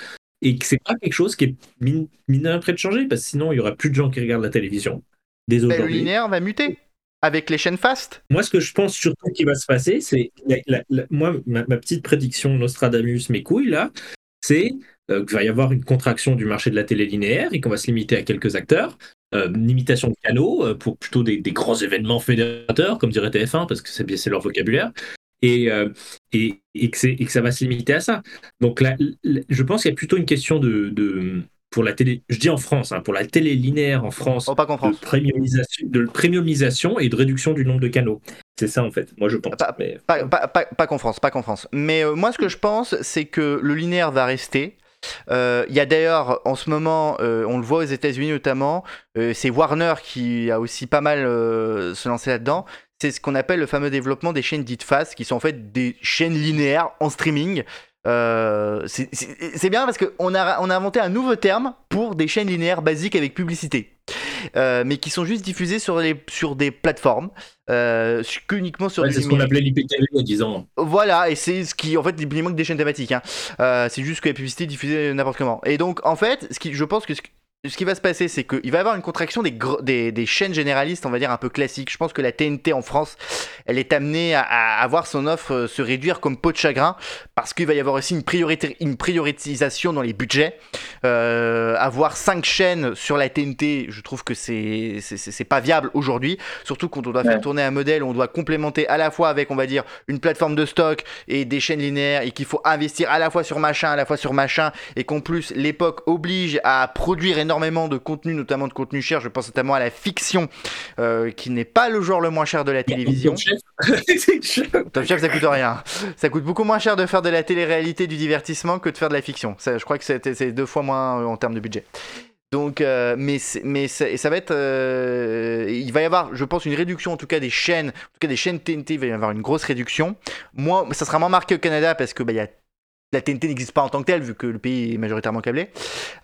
et que c'est pas quelque chose qui est mine, mine de rien prêt de changer, parce que sinon, il y aura plus de gens qui regardent la télévision dès Ben, le linéaire va muter avec les chaînes fast. Moi, ce que je pense surtout qui va se passer, c'est moi ma, ma petite prédiction Nostradamus mes couilles là, c'est euh, qu'il va y avoir une contraction du marché de la télé linéaire et qu'on va se limiter à quelques acteurs, euh, une limitation de canaux euh, pour plutôt des, des grands événements fédérateurs, comme dirait TF1 parce que c'est leur vocabulaire. Et, euh, et, et, que et que ça va se limiter à ça. Donc là, je pense qu'il y a plutôt une question de, de pour la télé, je dis en France, hein, pour la télé linéaire en France, Oh, pas de France. premiumisation, de premiumisation et de réduction du nombre de canaux. C'est ça en fait, moi je pense. Pas- Mais- Pas, pas, pas, pas qu'en France, pas qu'en France. Mais euh, moi, ce que je pense, c'est que le linéaire va rester. Euh, Il y a d'ailleurs, en ce moment, euh, on le voit aux États-Unis notamment, euh, c'est Warner qui a aussi pas mal se lancé là-dedans. C'est ce qu'on appelle le fameux développement des chaînes dites fast, qui sont en fait des chaînes linéaires en streaming. Euh, c'est- bien parce qu'on a, on a inventé un nouveau terme pour des chaînes linéaires basiques avec publicité. Euh, mais qui sont juste diffusées sur, les, sur des plateformes, euh, qu'uniquement sur Ouais, c'est ce qu'on appelait l'IPTV il y a 10 ans. Voilà, et c'est ce qui, en fait, il manque des chaînes thématiques. Hein. Euh, c'est juste que la publicité est diffusée n'importe comment. Et donc, en fait, ce qui, je pense que ce, qui va se passer, c'est qu'il va y avoir une contraction des, des, des chaînes généralistes, on va dire un peu classiques. Je pense que la TNT en France, elle est amenée à, à avoir son offre euh, se réduire comme peau de chagrin, parce qu'il va y avoir aussi une, priorité, une prioritisation dans les budgets. Euh, avoir 5 chaînes sur la TNT, je trouve que c'est pas viable aujourd'hui, surtout quand on doit faire Ouais. tourner un modèle où on doit complémenter à la fois avec, on va dire, une plateforme de stock et des chaînes linéaires et qu'il faut investir à la fois sur machin, à la fois sur machin et qu'en plus l'époque oblige à produire énormément de contenu, notamment de contenu cher. Je pense notamment à la fiction euh, qui n'est pas le genre le moins cher de la télévision. Top Chef, ça coûte rien. Ça coûte beaucoup moins cher de faire de la télé-réalité, du divertissement que de faire de la fiction. Ça, je crois que c'est deux fois moins euh, en termes de budget. Donc, euh, mais, mais ça, et ça va être. euh, il va y avoir, je pense, une réduction en tout cas des chaînes, en tout cas des chaînes TNT, il va y avoir une grosse réduction. Moi, ça sera moins marqué au Canada parce que bah, il y a la TNT n'existe pas en tant que telle vu que le pays est majoritairement câblé.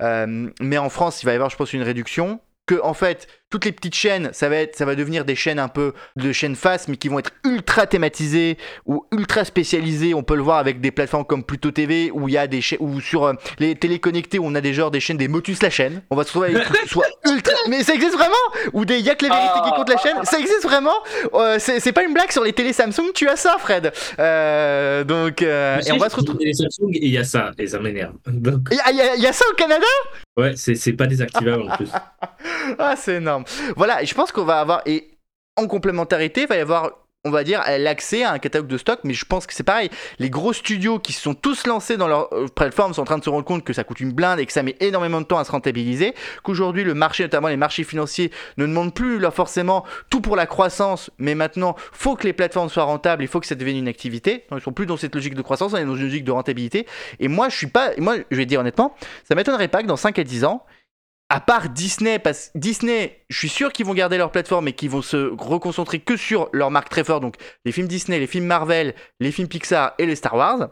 Euh, mais en France, il va y avoir, je pense, une réduction. Que en fait, toutes les petites chaînes, ça va être, ça va devenir des chaînes un peu de chaînes face, mais qui vont être ultra thématisées ou ultra spécialisées. On peut le voir avec des plateformes comme Pluto TV où il y a des chaînes, ou sur euh, les téléconnectés où on a des genres des chaînes des Motus la chaîne. On va se retrouver avec des trucs soit ultra, mais ça existe vraiment? Ou des Y'a que les vérités qui comptent la chaîne? Ça existe vraiment? Euh, C'est pas une blague sur les télé Samsung. Tu as ça, Fred. Euh, donc, euh, et on va se retrouver. Les Samsung et il y a ça, et ça m'énerve. Donc, Il y, y a- il y a ça au Canada? Ouais, c'est c'est pas désactivable en plus. Ah, c'est énorme. Voilà, et je pense qu'on va avoir, et en complémentarité, il va y avoir, on va dire, l'accès à un catalogue de stock, mais je pense que c'est pareil. Les gros studios qui se sont tous lancés dans leur euh, plateforme sont en train de se rendre compte que ça coûte une blinde et que ça met énormément de temps à se rentabiliser, qu'aujourd'hui le marché, notamment les marchés financiers, ne demandent plus là, forcément tout pour la croissance, mais maintenant, faut que les plateformes soient rentables, il faut que ça devienne une activité. Ils sont plus dans cette logique de croissance, on est dans une logique de rentabilité. Et moi, je suis pas, moi, je vais dire honnêtement, ça m'étonnerait pas que dans 5 à 10 ans, à part Disney, parce Disney, je suis sûr qu'ils vont garder leur plateforme et qu'ils vont se reconcentrer que sur leur marque très donc les films Disney, les films Marvel, les films Pixar et les Star Wars,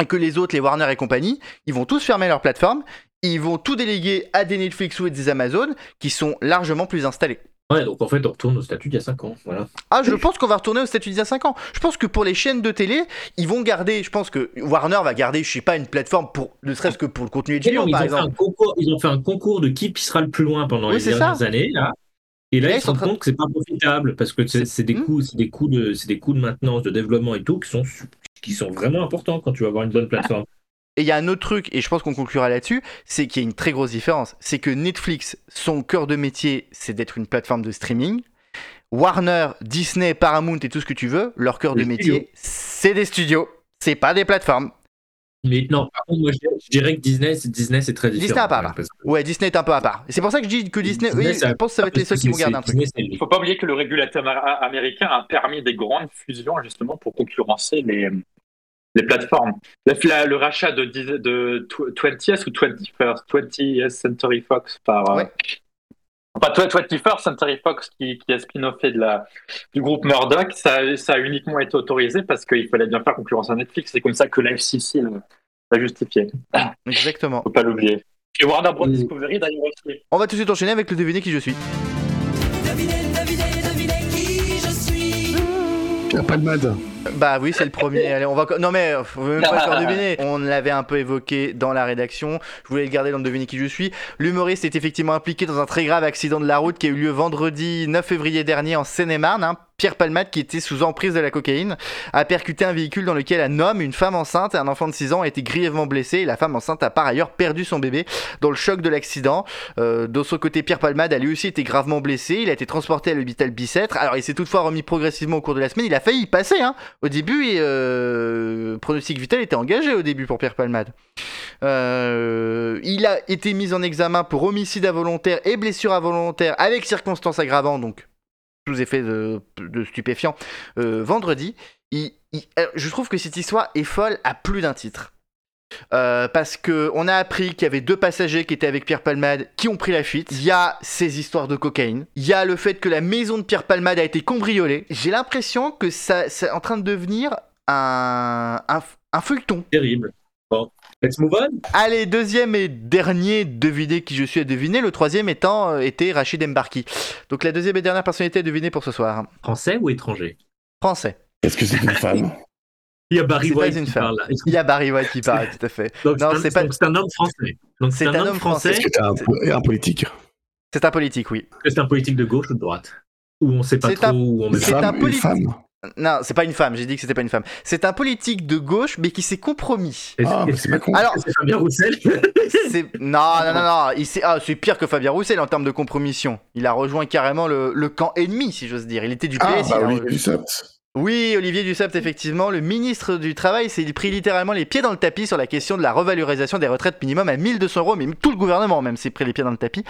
et que les autres, les Warner et compagnie, ils vont tous fermer leur plateforme, ils vont tout déléguer à des Netflix ou des Amazon qui sont largement plus installés. Ouais, donc en fait, on retourne au statut d'il y a 5 ans. Voilà. Ah, je pense qu'on va retourner au statut d'il y a 5 ans. Je pense que pour les chaînes de télé, ils vont garder, je pense que Warner va garder, je sais pas, une plateforme pour, ne serait-ce que pour le contenu ils, par ont fait un exemple. concours, ils ont fait un concours de qui sera le plus loin pendant Oui, les dernières ça. années. Là. Et là, Et là, ils ils se rendent compte que c'est pas profitable parce que c'est des Hmm. coûts, c'est des coûts de, c'est des coûts de maintenance, de développement et tout qui sont qui sont vraiment importants quand tu vas avoir une bonne plateforme. Et il y a un autre truc, et je pense qu'on conclura là-dessus, c'est qu'il y a une très grosse différence. C'est que Netflix, son cœur de métier, c'est d'être une plateforme de streaming. Warner, Disney, Paramount et tout ce que tu veux, leur cœur de métier, studios. c'est des studios. C'est pas des plateformes. Mais non, par contre, moi, je dirais, que Disney, c'est Disney, c'est très différent. Disney à part, Ouais, que Disney est un peu à part. Et c'est pour ça que je dis que Disney, Disney, eux, je pense que ça va être les seuls qui vont garder un truc. Il faut pas oublier que le régulateur amé- américain a permis des grandes fusions justement pour concurrencer les, les plateformes. La- la- le rachat de, dix- de tw- 20th ou 21st, 20th Century Fox par. euh. Enfin, tw- 21st Century Fox qui, qui a spin-offé de la, du groupe Murdoch, ça, ça a uniquement été autorisé parce qu'il fallait bien faire concurrence à Netflix. C'est comme ça que la FCC l'a justifié. Exactement. Faut pas l'oublier. Et Warner Bros. Discovery d'ailleurs aussi. On va tout de suite enchaîner avec le deviner qui je suis. Devinez, devinez, devinez qui je suis. Pierre Palmade. Bah oui, c'est le premier. Allez, on va. Non mais euh, faut même pas faire deviner. On l'avait un peu évoqué dans la rédaction. Je voulais le garder dans le deviner qui je suis. L'humoriste est effectivement impliqué dans un très grave accident de la route qui a eu lieu vendredi 9 février dernier en Seine-et-Marne. hein. Pierre Palmade, qui était sous emprise de la cocaïne, a percuté un véhicule dans lequel un homme, une femme enceinte et un enfant de 6 ans ont été grièvement blessés. Et la femme enceinte a par ailleurs perdu son bébé dans le choc de l'accident. Euh, de son côté, Pierre Palmade a lui aussi été gravement blessé. Il a été transporté à l'hôpital Bicêtre. Alors, il s'est toutefois remis progressivement au cours de la semaine. Il a failli y passer. Hein. Au début, euh, pronostic vital était engagé au début pour Pierre Palmade. Euh, il a été mis en examen pour homicide involontaire et blessure involontaire avec circonstances aggravantes, donc sous effet de, stupéfiants, euh, vendredi. Je trouve que cette histoire est folle à plus d'un titre. Euh, parce que on a appris qu'il y avait deux passagers qui étaient avec Pierre Palmade qui ont pris la fuite. Il y a ces histoires de cocaïne. Il y a le fait que la maison de Pierre Palmade a été cambriolée. J'ai l'impression que ça c'est en train de devenir un, un, un feuilleton. Terrible. Let's move on. Allez, deuxième et dernier deviné qui je suis à deviner, le troisième étant euh, était Rachid Mbarki. Donc la deuxième et dernière personnalité à deviner pour ce soir. Français ou étranger? Français. Est-ce que c'est une femme? Il y a Barry C'est pas White une qui parle là. Il y a Barry White qui parle, tout à fait. Donc, Non, c'est un- c'est pas- c'est un homme français. C'est un, homme français. Est-ce que t'as un, un politique? C'est un politique, oui. Est-ce que c'est un politique de gauche ou de droite? Ou on sait pas C'est trop un- où on met C'est un politique. femme Non, c'est pas une femme, j'ai dit que c'était pas une femme. C'est un politique de gauche, mais qui s'est compromis. Ah, c'est Macron. Alors, c'est Fabien Roussel? c'est. Non, non, non, non. ah, c'est pire que Fabien Roussel en termes de compromission. Il a rejoint carrément le, le camp ennemi, si j'ose dire. Il était du PS. Ah, bah a oui. Oui, Olivier Dussopt, effectivement, le ministre du Travail s'est pris littéralement les pieds dans le tapis sur la question de la revalorisation des retraites minimum à 1200 euros, mais tout le gouvernement même s'est pris les pieds dans le tapis.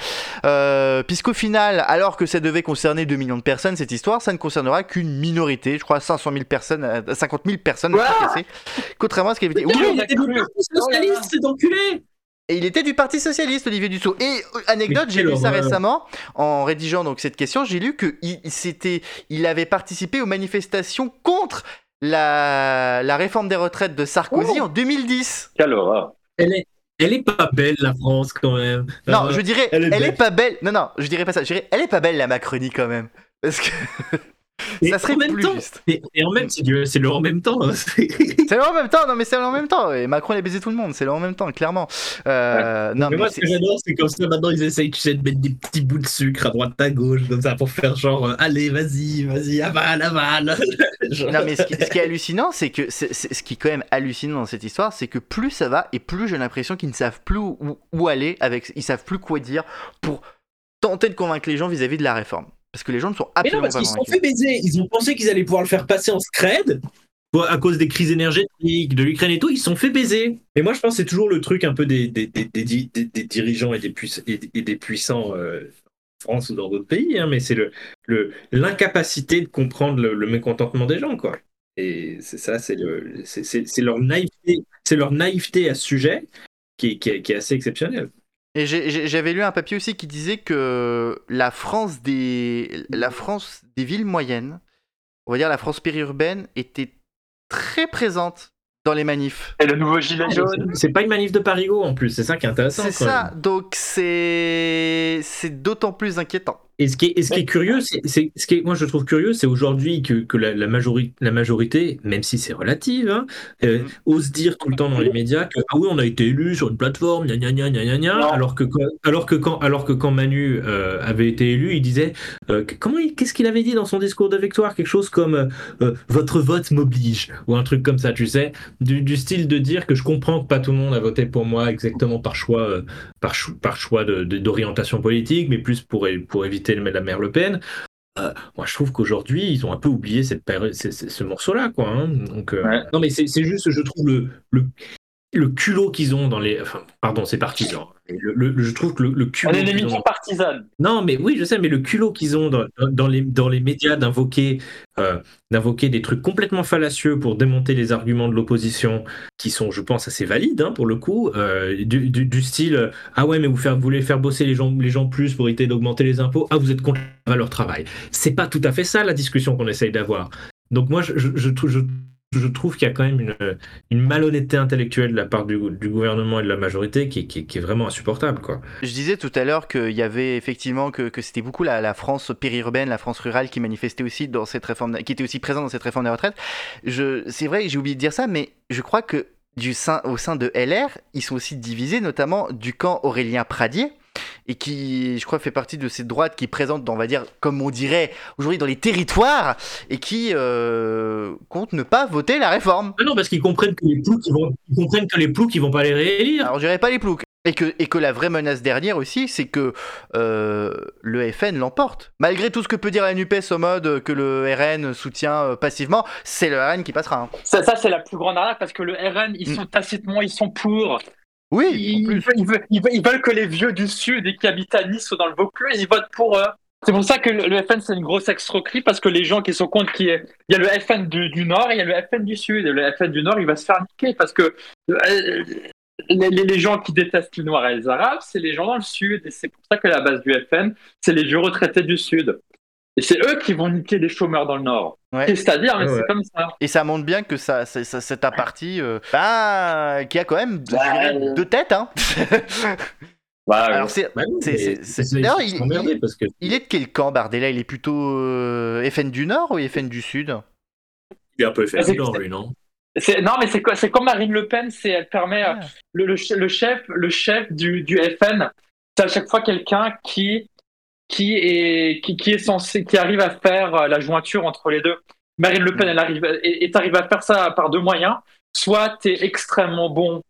Euh, Puisqu'au final, alors que ça devait concerner 2 millions de personnes, cette histoire, ça ne concernera qu'une minorité, je crois 500 000 personnes, euh, 50 000 personnes, cassées, contrairement à ce qu'il avait dit. Oui, Oui, il était du cru. Parti socialiste, cet enculé et il était du Parti Socialiste, Olivier Dussault. Et euh, anecdote, j'ai lu ça récemment en rédigeant donc cette question. J'ai lu que il, c'était, il avait participé aux manifestations contre la, la réforme des retraites de Sarkozy Oh. en 2010. Quelle horreur. elle est, elle est pas belle, la France, quand même. Non, Euh, je dirais, elle elle est pas belle. Non, non, je dirais pas ça. Je dirais, elle est pas belle la Macronie quand même. Parce que et ça serait en même plus temps, juste. Et, et en même c'est du- c'est le en même temps. hein, c'est- le en même temps. Non, mais c'est le en même temps. Et Macron il a baisé tout le monde. C'est le en même temps, clairement. Euh, non, mais mais moi, ce que j'adore, c'est comme ça, maintenant, ils essayent, tu sais, de mettre des petits bouts de sucre à droite, à gauche, comme ça, pour faire genre, euh, allez, vas-y, vas-y, avale, avale. Genre- Non mais ce qui, ce qui est hallucinant, c'est que c'est- c'est- ce qui est quand même hallucinant dans cette histoire, c'est que plus ça va et plus j'ai l'impression qu'ils ne savent plus où, où aller avec, ils savent plus quoi dire pour tenter de convaincre les gens vis-à-vis de la réforme. Parce que les gens ne sont Mais non, absolument parce pas qu'ils se sont fait baiser. Ils ont pensé qu'ils allaient pouvoir le faire passer en scred à cause des crises énergétiques, de l'Ukraine et tout. Ils se sont fait baiser. Mais moi, je pense que c'est toujours le truc un peu des, des, des, des, di- des- des dirigeants et des, puiss- et, et des puissants euh, en France ou dans d'autres pays. hein, mais c'est le le- l'incapacité de comprendre le, le mécontentement des gens, quoi. Et c'est ça, c'est le, c'est- c'est c'est leur naïveté, c'est leur naïveté à ce sujet qui est, qui est, qui est assez exceptionnelle. Et j'avais lu un papier aussi qui disait que la France des, la France des villes moyennes, on va dire la France périurbaine, était très présente dans les manifs. Et le nouveau gilet jaune. C'est pas une manif de Parigo en plus, c'est ça qui est intéressant. C'est ça, donc c'est c'est d'autant plus inquiétant. Et ce qui est, et ce qui est curieux, c'est, ce qui est, moi je trouve curieux, c'est aujourd'hui que, que la, la, majori- la majorité, même si c'est relative, hein, euh, Mhm. ose dire tout le temps dans les médias que ah oui on a été élu sur une plateforme, gna gna gna gna gna alors que quand, alors que quand, alors que quand Manu euh, avait été élu, il disait euh, comment, il- qu'est-ce qu'il avait dit dans son discours de victoire, quelque chose comme euh, votre vote m'oblige ou un truc comme ça, tu sais, du, du style de dire que je comprends que pas tout le monde a voté pour moi exactement par choix, par, par choix d'orientation politique, mais plus pour, pour éviter le- la mère Le Pen. Euh, moi, je trouve qu'aujourd'hui, ils ont un peu oublié cette ce, ce- ce morceau-là, quoi. hein. Donc, euh, Ouais. non, mais c'est c'est juste, je trouve le, le, le culot qu'ils ont dans les. Enfin, pardon, c'est partisan. Le, le- le- je trouve que le, le culot. On est une ont émission dans- partisane. non, mais oui, je sais, mais le culot qu'ils ont dans, dans les, dans les médias d'invoquer euh, d'invoquer des trucs complètement fallacieux pour démonter les arguments de l'opposition, qui sont, je pense, assez valides hein, pour le coup, euh, du, du- du style Ah ouais, mais vous, faire, vous voulez faire bosser les gens, les gens plus pour éviter d'augmenter les impôts Ah, vous êtes contre la valeur travail. C'est pas tout à fait ça la discussion qu'on essaye d'avoir. Donc, moi, je, je, je, je- je trouve qu'il y a quand même une, malhonnêteté intellectuelle de la part du, gouvernement et de la majorité qui, est- vraiment insupportable. Je disais tout à l'heure qu'il y avait effectivement que, c'était beaucoup la, France périurbaine, la France rurale qui manifestait aussi dans cette réforme, qui était aussi présente dans cette réforme des retraites. C'est vrai, j'ai oublié de dire ça, mais je crois que au sein de LR, ils sont aussi divisés, notamment du camp Aurélien Pradier. Et qui, je crois, fait partie de ces droites qui présentent, on va dire, comme on dirait aujourd'hui dans les territoires, et qui euh, comptent ne pas voter la réforme. Ah non, parce qu'ils comprennent que les ploucs, ils vont, ils comprennent que les ploucs, ils vont pas les réélire. Alors je dirais pas les ploucs. Et que, et que la vraie menace dernière aussi, c'est que euh, le FN l'emporte. Malgré tout ce que peut dire la NUPES au mode que le RN soutient euh, passivement, c'est le RN qui passera. hein. Ça, ça, c'est la plus grande arnaque parce que le RN, ils Mm. sont tacitement, ils sont pour. Oui, en Ils, plus. ils veulent, ils veulent- ils veulent que les vieux du Sud et qui habitent à Nice ou dans le Vaucluse, ils votent pour eux. C'est pour ça que le, FN, c'est une grosse escroquerie parce que les gens qui sont contre, qui est... il y a le FN du, du Nord et il y a le FN du Sud. Et le FN du Nord, il va se faire niquer parce que euh, les, les- les gens qui détestent les Noirs et les Arabes, c'est les gens dans le Sud. Et c'est pour ça que la base du FN, c'est les vieux retraités du Sud. Et c'est eux qui vont niquer les chômeurs dans le Nord. Ouais. C'est-à-dire, mais Ouais, c'est ouais. comme ça. Et ça montre bien que ça, ça, ça- aparty, euh, bah, qui a quand même Bah, euh, deux têtes. Hein. Bah, Alors c'est, Bah oui, C'est- c'est- c'est- c'est- d'ailleurs, il- sont emmerdés parce que il est de quel camp Bardella Il est plutôt euh, FN du Nord ou FN du Sud? Il est un peu fait Ah, c'est- dans lui, non? c'est- non, mais c'est quoi C'est comme Marine Le Pen, c'est elle permet euh, Ah. le, le, ch- le chef, le chef du, du FN, c'est à chaque fois quelqu'un qui qui est qui, qui est censé, qui arrive à faire euh, la jointure entre les deux. Marine Le Pen, elle arrive est, est à faire ça par deux moyens. Soit tu es extrêmement bon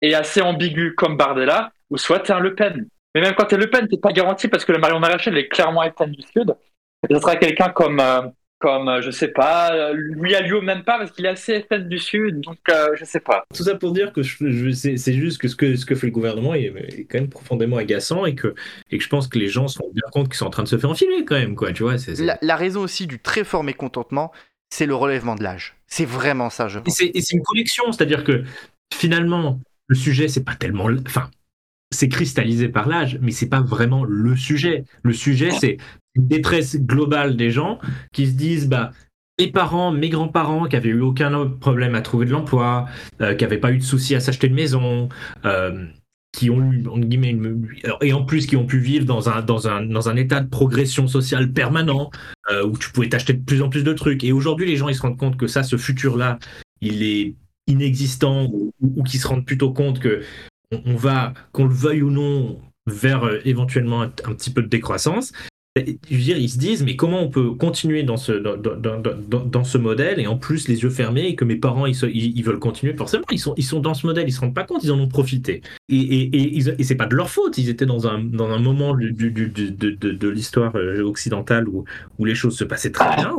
et assez ambigu comme Bardella, ou soit tu es un Le Pen. Mais même quand tu es Le Pen, t'es pas garanti parce que le Marion Maréchal est clairement FN du Sud. Et ça sera quelqu'un comme euh, comme euh, je sais pas, euh, lui Alliot même pas parce qu'il est assez FN du Sud, donc euh, je sais pas. Tout ça pour dire que je, je- c'est juste que ce, que ce que fait le gouvernement est, est quand même profondément agaçant et que, et que je pense que les gens se rendent bien compte qu'ils sont en train de se faire enfiler quand même, quoi, tu vois. la, la raison aussi du très fort mécontentement, c'est le relèvement de l'âge. C'est vraiment ça, je pense. c'est et c'est une collection, c'est-à-dire que finalement, le sujet, c'est pas tellement. Enfin, c'est cristallisé par l'âge, mais c'est pas vraiment le sujet. Le sujet, c'est une détresse globale des gens qui se disent bah. Mes parents, mes grands-parents qui avaient eu aucun problème à trouver de l'emploi, euh, qui n'avaient pas eu de soucis à s'acheter une maison, euh, qui ont eu, une- et en plus qui ont pu vivre dans un, dans un, dans un état de progression sociale permanent, euh, où tu pouvais t'acheter de plus en plus de trucs. Et aujourd'hui, les gens, ils se rendent compte que ça, ce futur-là, il est inexistant, ou, ou qu'ils se rendent plutôt compte que on, va, qu'on le veuille ou non, vers éventuellement un petit peu de décroissance. Et, Je veux dire, ils se disent, mais comment on peut continuer dans ce, dans, dans- dans- dans- ce modèle et en plus les yeux fermés et que mes parents ils, ils- veulent continuer? Forcément, ils sont, ils sont dans ce modèle, ils se rendent pas compte, ils en ont profité. Et, et, et, c'est pas de leur faute, ils étaient dans un, dans un moment du- du- de, de, de l'histoire euh, occidentale où, où les choses se passaient très bien.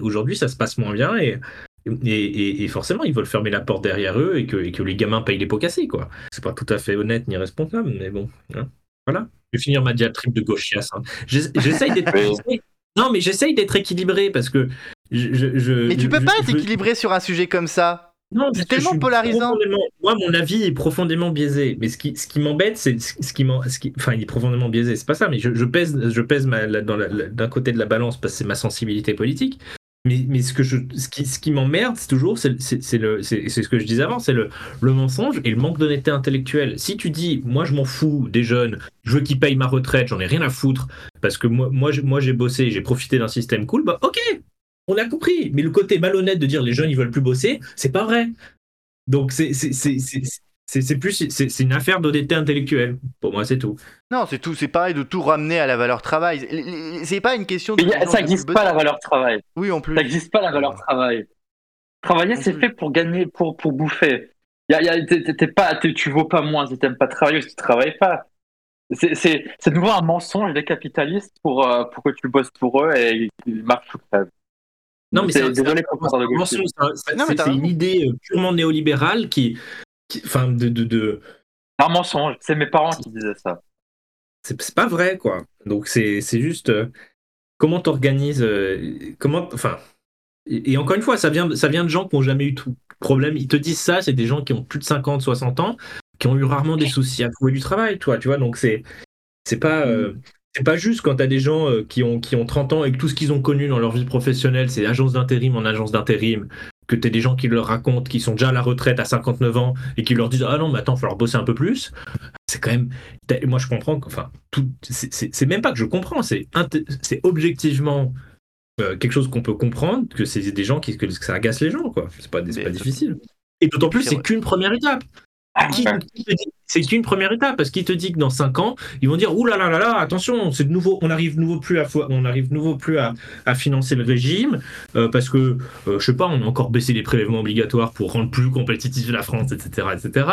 Aujourd'hui, ça se passe moins bien et, et, et- forcément, ils veulent fermer la porte derrière eux et que, que les gamins payent les pots cassés, quoi. C'est pas tout à fait honnête ni responsable, mais bon. hein. Voilà. Je vais finir ma diatribe de gauchias. hein. J'ess- J'essaye d'être. Non, mais j'essaye d'être équilibré parce que. Je, je- je- Mais tu peux pas être équilibré sur un sujet comme ça. non, C'est tellement polarisant. Moi, mon avis est profondément biaisé. Mais ce qui, ce qui m'embête, c'est ce qui, ce qui, enfin, il est profondément biaisé. C'est pas ça. Mais je, je pèse, je pèse d'un côté de la balance parce que c'est ma sensibilité politique. Mais, mais ce que je, ce qui, ce qui m'emmerde, c'est toujours, c'est ce que je disais avant, c'est le, le mensonge et le manque d'honnêteté intellectuelle. Si tu dis, moi, je m'en fous des jeunes, je veux qu'ils payent ma retraite, j'en ai rien à foutre, parce que moi, moi, moi, j'ai bossé, j'ai profité d'un système cool, bah, ok, on a compris. Mais le côté malhonnête de dire les jeunes ils veulent plus bosser, c'est pas vrai. Donc c'est c'est plus c'est c'est une affaire d'honnêteté intellectuelle. Pour moi c'est tout. Non, c'est tout, c'est pareil de tout ramener à la valeur travail. C'est pas une question de. A- ça n'existe pas la valeur travail. Oui, en plus. Ça n'existe pas la valeur travail. Travailler, c'est fait pour gagner, pour, pour bouffer. Y a, y a, t'es- t'es pas, tu vaux pas moins si t'aimes pas travailler ou si tu travailles pas. C'est- C'est c'est de nouveau un mensonge des capitalistes pour, euh, pour que tu bosses pour eux et qu'ils marchent ou crèvent. Non mais C'est- c'est désolé pour le de Non, mais c'est une idée euh, purement néolibérale qui- enfin de de, de C'est un mensonge. C'est mes parents qui disaient ça. c'est c'est pas vrai quoi. Donc c'est c'est juste euh, comment t'organises euh, comment enfin et, et encore une fois ça vient ça vient de gens qui ont jamais eu tout problème. Ils te disent ça, c'est des gens qui ont plus de 50, 60 ans, qui ont eu rarement des soucis à trouver du travail, toi, tu vois. Donc c'est c'est pas euh, c'est pas juste quand t'as des gens euh, qui ont qui ont 30 ans et que tout ce qu'ils ont connu dans leur vie professionnelle, c'est agence d'intérim en agence d'intérim, que t'as des gens qui leur racontent qu'ils sont déjà à la retraite à 59 ans et qui leur disent ah non mais attends, il va falloir bosser un peu plus. C'est quand même moi je comprends que- enfin tout c'est- même pas que je comprends, c'est inté- objectivement euh, quelque chose qu'on peut comprendre que c'est des gens qui que ça agace les gens quoi. C'est pas pas difficile. Et d'autant plus C'est qu'une première étape. Qui- qui te dit- C'est qu'une première étape parce qu'il te dit que dans 5 ans, ils vont dire ouh là là là là, attention, c'est de nouveau, on arrive nouveau plus à on arrive nouveau plus à, à financer le régime euh, parce que euh, je sais pas, on a encore baissé les prélèvements obligatoires pour rendre plus compétitive la France, etc., etc.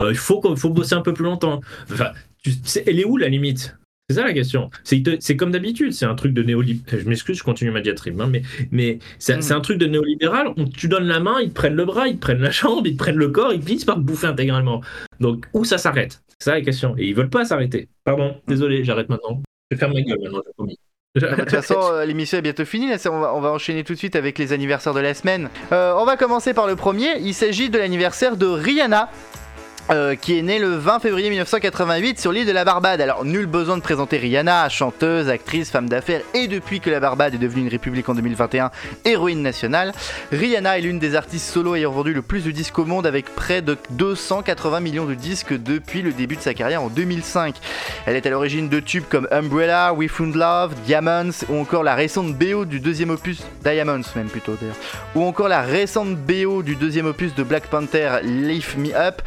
Euh, il faut qu'on- faut bosser un peu plus longtemps. Enfin, tu sais, elle est où la limite? C'est ça la question. C'est comme d'habitude, c'est un truc de néolibéral. Je m'excuse, je continue ma diatribe, hein, mais, mais c'est Mm. c'est un truc de néolibéral. On, tu donnes la main, ils te prennent le bras, ils te prennent la jambe, ils te prennent le corps, ils finissent par te bouffer intégralement. Donc, où ça s'arrête? C'est ça la question. Et ils veulent pas s'arrêter. Pardon, désolé, j'arrête maintenant. Je vais faire ma gueule maintenant, j'ai promis. De toute façon, euh, l'émission est bientôt finie. Là, c'est- on, va, on va enchaîner tout de suite avec les anniversaires de la semaine. Euh, on va commencer par le premier. Il s'agit de l'anniversaire de Rihanna. Euh, qui est née le 20 février 1988 sur l'île de la Barbade. Alors, nul besoin de présenter Rihanna, chanteuse, actrice, femme d'affaires, et depuis que la Barbade est devenue une république en 2021, héroïne nationale. Rihanna est l'une des artistes solo ayant vendu le plus de disques au monde avec près de 280 millions de disques depuis le début de sa carrière en 2005. Elle est à l'origine de tubes comme Umbrella, We Found Love, Diamonds ou encore la récente BO du deuxième opus, Diamonds même plutôt d'ailleurs, ou encore la récente BO du deuxième opus de Black Panther, Lift Me Up.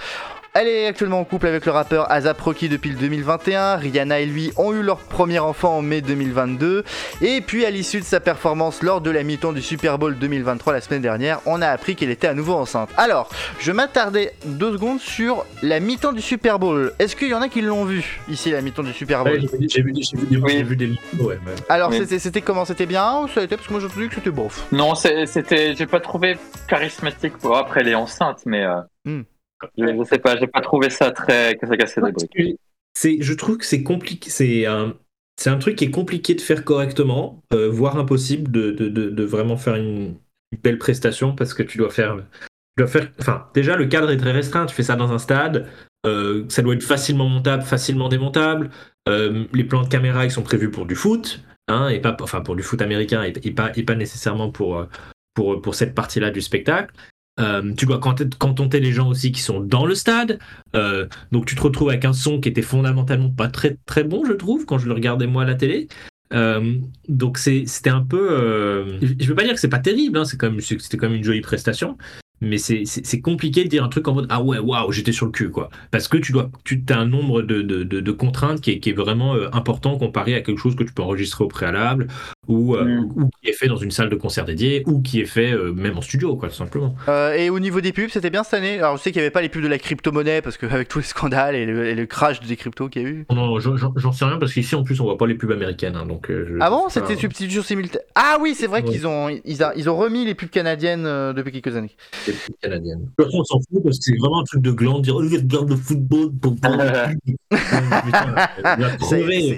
Elle est actuellement en couple avec le rappeur ASAP Rocky depuis le 2021. Rihanna et lui ont eu leur premier enfant en mai 2022. Et puis à l'issue de sa performance lors de la mi-temps du Super Bowl 2023 la semaine dernière, on a appris qu'elle était à nouveau enceinte. Alors, je m'attardais deux secondes sur la mi-temps du Super Bowl. Est-ce qu'il y en a qui l'ont vu ici la mi-temps du Super Bowl? Ouais, J'ai vu, des- Oui. j'ai vu des vidéos, ouais, ouais. Alors Oui. c'était, comment? C'était bien ou ça a été? Parce que moi j'ai entendu que c'était bof. Non, c'était, j'ai pas trouvé charismatique. Bon, après, elle est enceinte, mais euh, Hmm. Je, je sais pas, j'ai pas trouvé ça très que ça cassait des briques. C'est, je trouve que c'est compliqué. C'est un, c'est un truc qui est compliqué de faire correctement, euh, voire impossible de, de, de, de vraiment faire une, une belle prestation parce que tu dois faire, tu dois faire. Enfin, déjà le cadre est très restreint. Tu fais ça dans un stade. euh, ça doit être facilement montable, facilement démontable. euh, les plans de caméra ils sont prévus pour du foot, hein, et pas, enfin pour du foot américain et, et pas, et pas nécessairement pour, pour, pour cette partie-là du spectacle. Euh, tu dois cantonter les gens aussi qui sont dans le stade. Euh, donc tu te retrouves avec un son qui était fondamentalement pas très très bon, je trouve, quand je le regardais moi à la télé. Euh, donc c'était un peu. euh, je veux pas dire que c'est pas terrible, hein, c'est quand c'était quand même une jolie prestation. Mais c'est compliqué de dire un truc en mode ah ouais waouh j'étais sur le cul quoi parce que tu dois tu as un nombre de, de, de, de contraintes qui est, qui est vraiment euh, important comparé à quelque chose que tu peux enregistrer au préalable ou, euh, Mm. ou qui est fait dans une salle de concert dédiée ou qui est fait euh, même en studio quoi tout simplement Euh, et au niveau des pubs, c'était bien cette année. Alors je sais qu'il n'y avait pas les pubs de la crypto-monnaie parce qu'avec tous les scandales et le, et le crash des cryptos qu'il y a eu. non j'en- sais rien parce qu'ici en plus on voit pas les pubs américaines hein, donc euh, je- Ah bon? enfin, C'était substitution simultanée. Ah oui, c'est vrai Ouais. qu'ils ont, ils, a- ils ont remis les pubs canadiennes euh, depuis quelques années. des pubs canadiennes. De toute façon, on s'en fout parce que c'est vraiment un truc de gland de dire oh, regarde le football pour voir les pubs.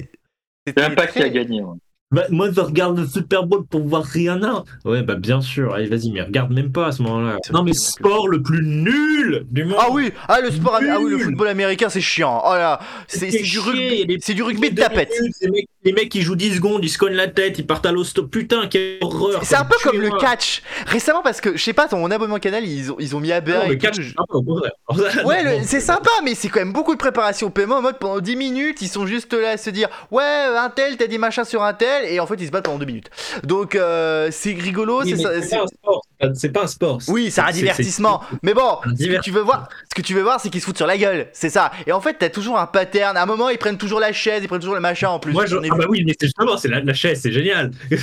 Putain, il a gagné. moi. Bah, moi, je regarde le Super Bowl pour voir Rihanna. Ouais, bah bien sûr. Allez, vas-y, mais regarde même pas à ce moment-là. Non, mais que sport le plus nul du monde. Ah oui, ah le sport, ah oui, le football américain c'est chiant. Oh là, c'est du rugby, c'est du rugby de tapette. minutes, Les mecs, les mecs, ils jouent 10 secondes, ils se cognent la tête, ils partent à l'hosto. Putain, quelle horreur. C'est un peu comme le catch. Récemment parce que je sais pas, mon abonnement canal ils ont, ils ont mis à Non, et le catch, je- sympa. Ouais, c'est sympa, mais c'est quand même beaucoup de préparation au paiement en mode pendant 10 minutes, ils sont juste là à se dire Ouais, un tel, t'as dit machin sur un tel, et en fait ils se battent pendant 2 minutes. Donc euh, c'est rigolo, Oui, c'est ça. c'est sport. C'est pas- un sport. Oui, c'est un divertissement. Mais bon, ce que tu veux voir, ce que tu veux voir, c'est qu'ils se foutent sur la gueule. C'est ça. Et en fait, t'as toujours un pattern. À un moment, ils prennent toujours la chaise, ils prennent toujours le machin en plus. Moi, je... J'en ai ah bah oui, mais c'est justement, c'est la, la chaise, c'est génial. Mais,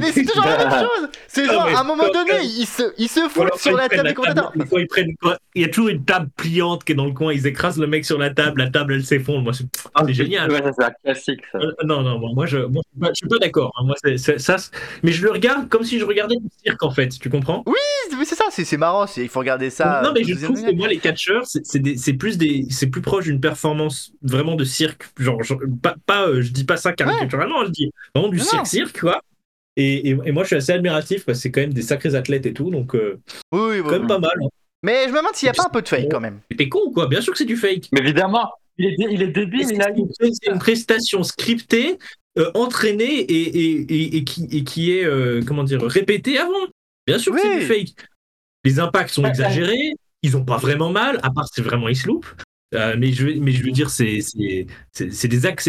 mais c'est toujours la même chose. C'est Ah, genre, à un moment donné, ils se, ils se Ou foutent sur la table des commentateurs. ils prennent, Il y a toujours une table pliante qui est dans le coin, ils écrasent le mec sur la table, la table elle s'effondre. Moi, c'est c'est génial. Ouais, c'est un classique. Ça. Euh, non, non, moi, je, moi, je suis pas, d'accord. hein. Moi, ça, mais je le regarde comme si je regardais du cirque en fait. Tu comprends Mais c'est ça, c'est marrant. c'est- Il faut regarder ça. Non, mais je trouve que moi, les catcheurs, c'est, c'est, des- c'est plus des, c'est plus proche d'une performance vraiment de cirque. Genre, genre, pas, pas, euh, je dis pas ça caricaturalement, je dis vraiment du Non, non. cirque, cirque, quoi. Et, et, et moi, je suis assez admiratif parce que c'est quand même des sacrés athlètes et tout, donc euh, Oui, oui, quand oui. même pas mal. hein. Mais je me demande s'il n'y a pas un peu de fake quand même. T'es con, quoi. Bien sûr que c'est du fake. Mais évidemment, il est, dé- il est débile. C'est Il a une, c'est une prestation scriptée, euh, entraînée et, et, et, et qui, et qui est euh, comment dire répétée avant. Bien sûr que c'est du fake. Les impacts sont exagérés, ils ont pas vraiment mal, à part c'est vraiment ils se loupent. Euh, mais je veux, mais je veux dire c'est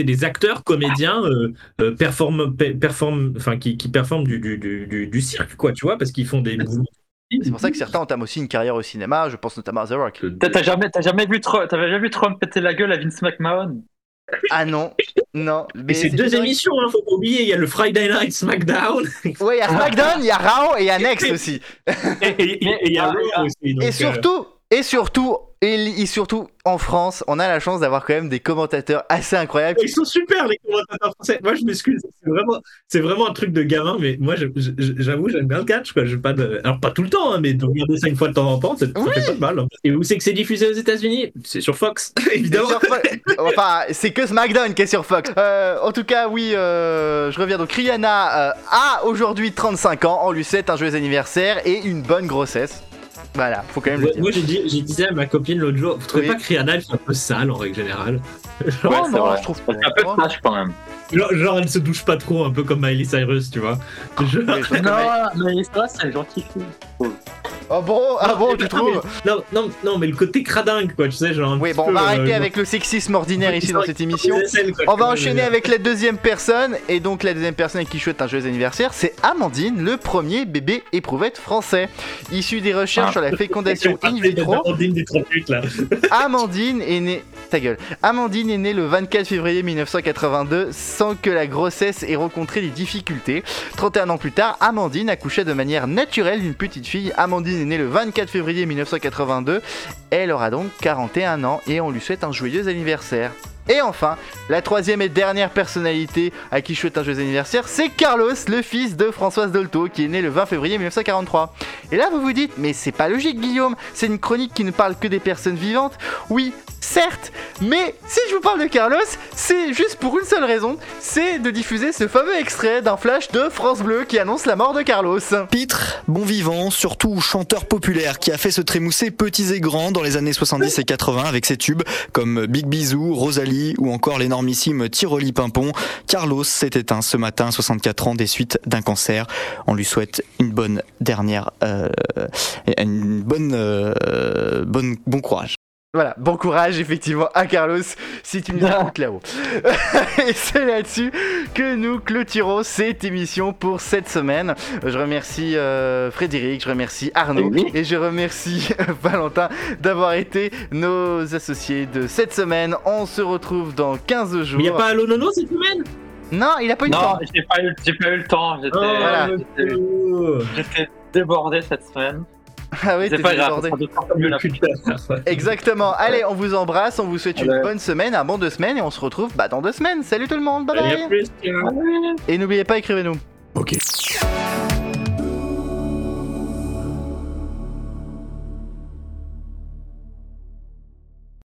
des acteurs comédiens euh, euh, enfin qui, qui performent du, du, du, du, du cirque quoi tu vois parce qu'ils font des mouvements. C'est pour ça que certains entament aussi une carrière au cinéma. Je pense notamment à The Rock. T'as vu jamais vu Trump péter la gueule à Vince McMahon? Ah non, non. Mais c'est deux émissions, hein, faut pas oublier. Il y a le Friday Night SmackDown Ouais, il y a SmackDown, il y a Raw et il y a Next aussi. et et- et il y a Raw aussi. donc, Et euh, surtout, et surtout, et, et surtout, en France, on a la chance d'avoir quand même des commentateurs assez incroyables. Ils sont super les commentateurs français. Moi je m'excuse, c'est vraiment, c'est vraiment un truc de gamin, mais moi j'avoue j'aime bien le catch quoi. J'ai pas de, alors pas tout le temps, hein, mais de regarder ça une fois de temps en temps, ça, ça Oui. fait pas de mal. hein. Et où c'est que c'est diffusé aux États-Unis? C'est sur Fox, évidemment. Sur Fo- enfin, c'est que SmackDown qui est sur Fox. Euh, en tout cas, oui, euh, je reviens. Donc, Rihanna euh, a aujourd'hui 35 ans. On lui souhaite un joyeux anniversaire et une bonne grossesse. Voilà, faut quand même le Moi, dire. moi, j'ai dit, j'ai dit ça à ma copine l'autre jour. Vous trouvez Oui. pas que Rihanna elle fait un peu sale en règle générale? Genre, Ouais, c'est non, vrai. je trouve C'est pas. un peu trash quand même. Genre, genre, elle se douche pas trop, un peu comme Miley Cyrus, tu vois. Je que- Non, mais ça, c'est gentil. Oh bon, ah bon, tu trouves non, non, non, mais le côté cradingue, quoi, tu sais, genre. un Oui, bon, on peu, va euh, arrêter avec le sexisme ordinaire ici dans cette émission. On va enchaîner avec la deuxième personne, et donc la deuxième personne à qui je souhaite un joyeux anniversaire, c'est Amandine, le premier bébé éprouvette français. Issu des recherches Ah. sur la fécondation in vitro, Amandine des 38 là. Amandine est née. Amandine est née le 24 février 1982 sans que la grossesse ait rencontré des difficultés. 31 ans plus tard, Amandine accouchait de manière naturelle d'une petite fille. Amandine est née le 24 février 1982. Elle aura donc 41 ans et on lui souhaite un joyeux anniversaire. Et enfin, la troisième et dernière personnalité à qui je souhaite un joyeux anniversaire, c'est Carlos, le fils de Françoise Dolto, qui est né le 20 février 1943. Et là, vous vous dites, mais c'est pas logique, Guillaume, c'est une chronique qui ne parle que des personnes vivantes. Oui, certes, mais si je vous parle de Carlos, c'est juste pour une seule raison, c'est de diffuser ce fameux extrait d'un flash de France Bleu qui annonce la mort de Carlos. Pitre, bon vivant, surtout chanteur populaire qui a fait se trémousser petits et grands dans les années 70 et 80 avec ses tubes comme Big Bisou, Rosalie ou encore l'énormissime Tiroli Pimpon. Carlos s'est éteint ce matin, à 64 ans, des suites d'un cancer. On lui souhaite une bonne dernière, euh, bonne, euh, bonne, bon courage. Voilà, bon courage effectivement à Carlos si tu nous écoutes là-haut. Et c'est là-dessus que nous clôturons cette émission pour cette semaine. Je remercie euh, Frédéric, je remercie Arnaud Oui. et je remercie euh, Valentin d'avoir été nos associés de cette semaine. On se retrouve dans 15 jours. Mais y a pas Allo Nono cette semaine? Non, il a pas eu le Non, temps. j'ai pas, eu- j'ai pas eu le temps. J'étais oh, j'étais débordé cette semaine. Ah oui, c'est t'es pas grave. Exactement. Allez, on vous embrasse, on vous souhaite une bonne semaine, un bon deux semaines et on se retrouve bah, dans deux semaines. Salut tout le monde, bye bye. Et n'oubliez pas, écrivez-nous. Ok.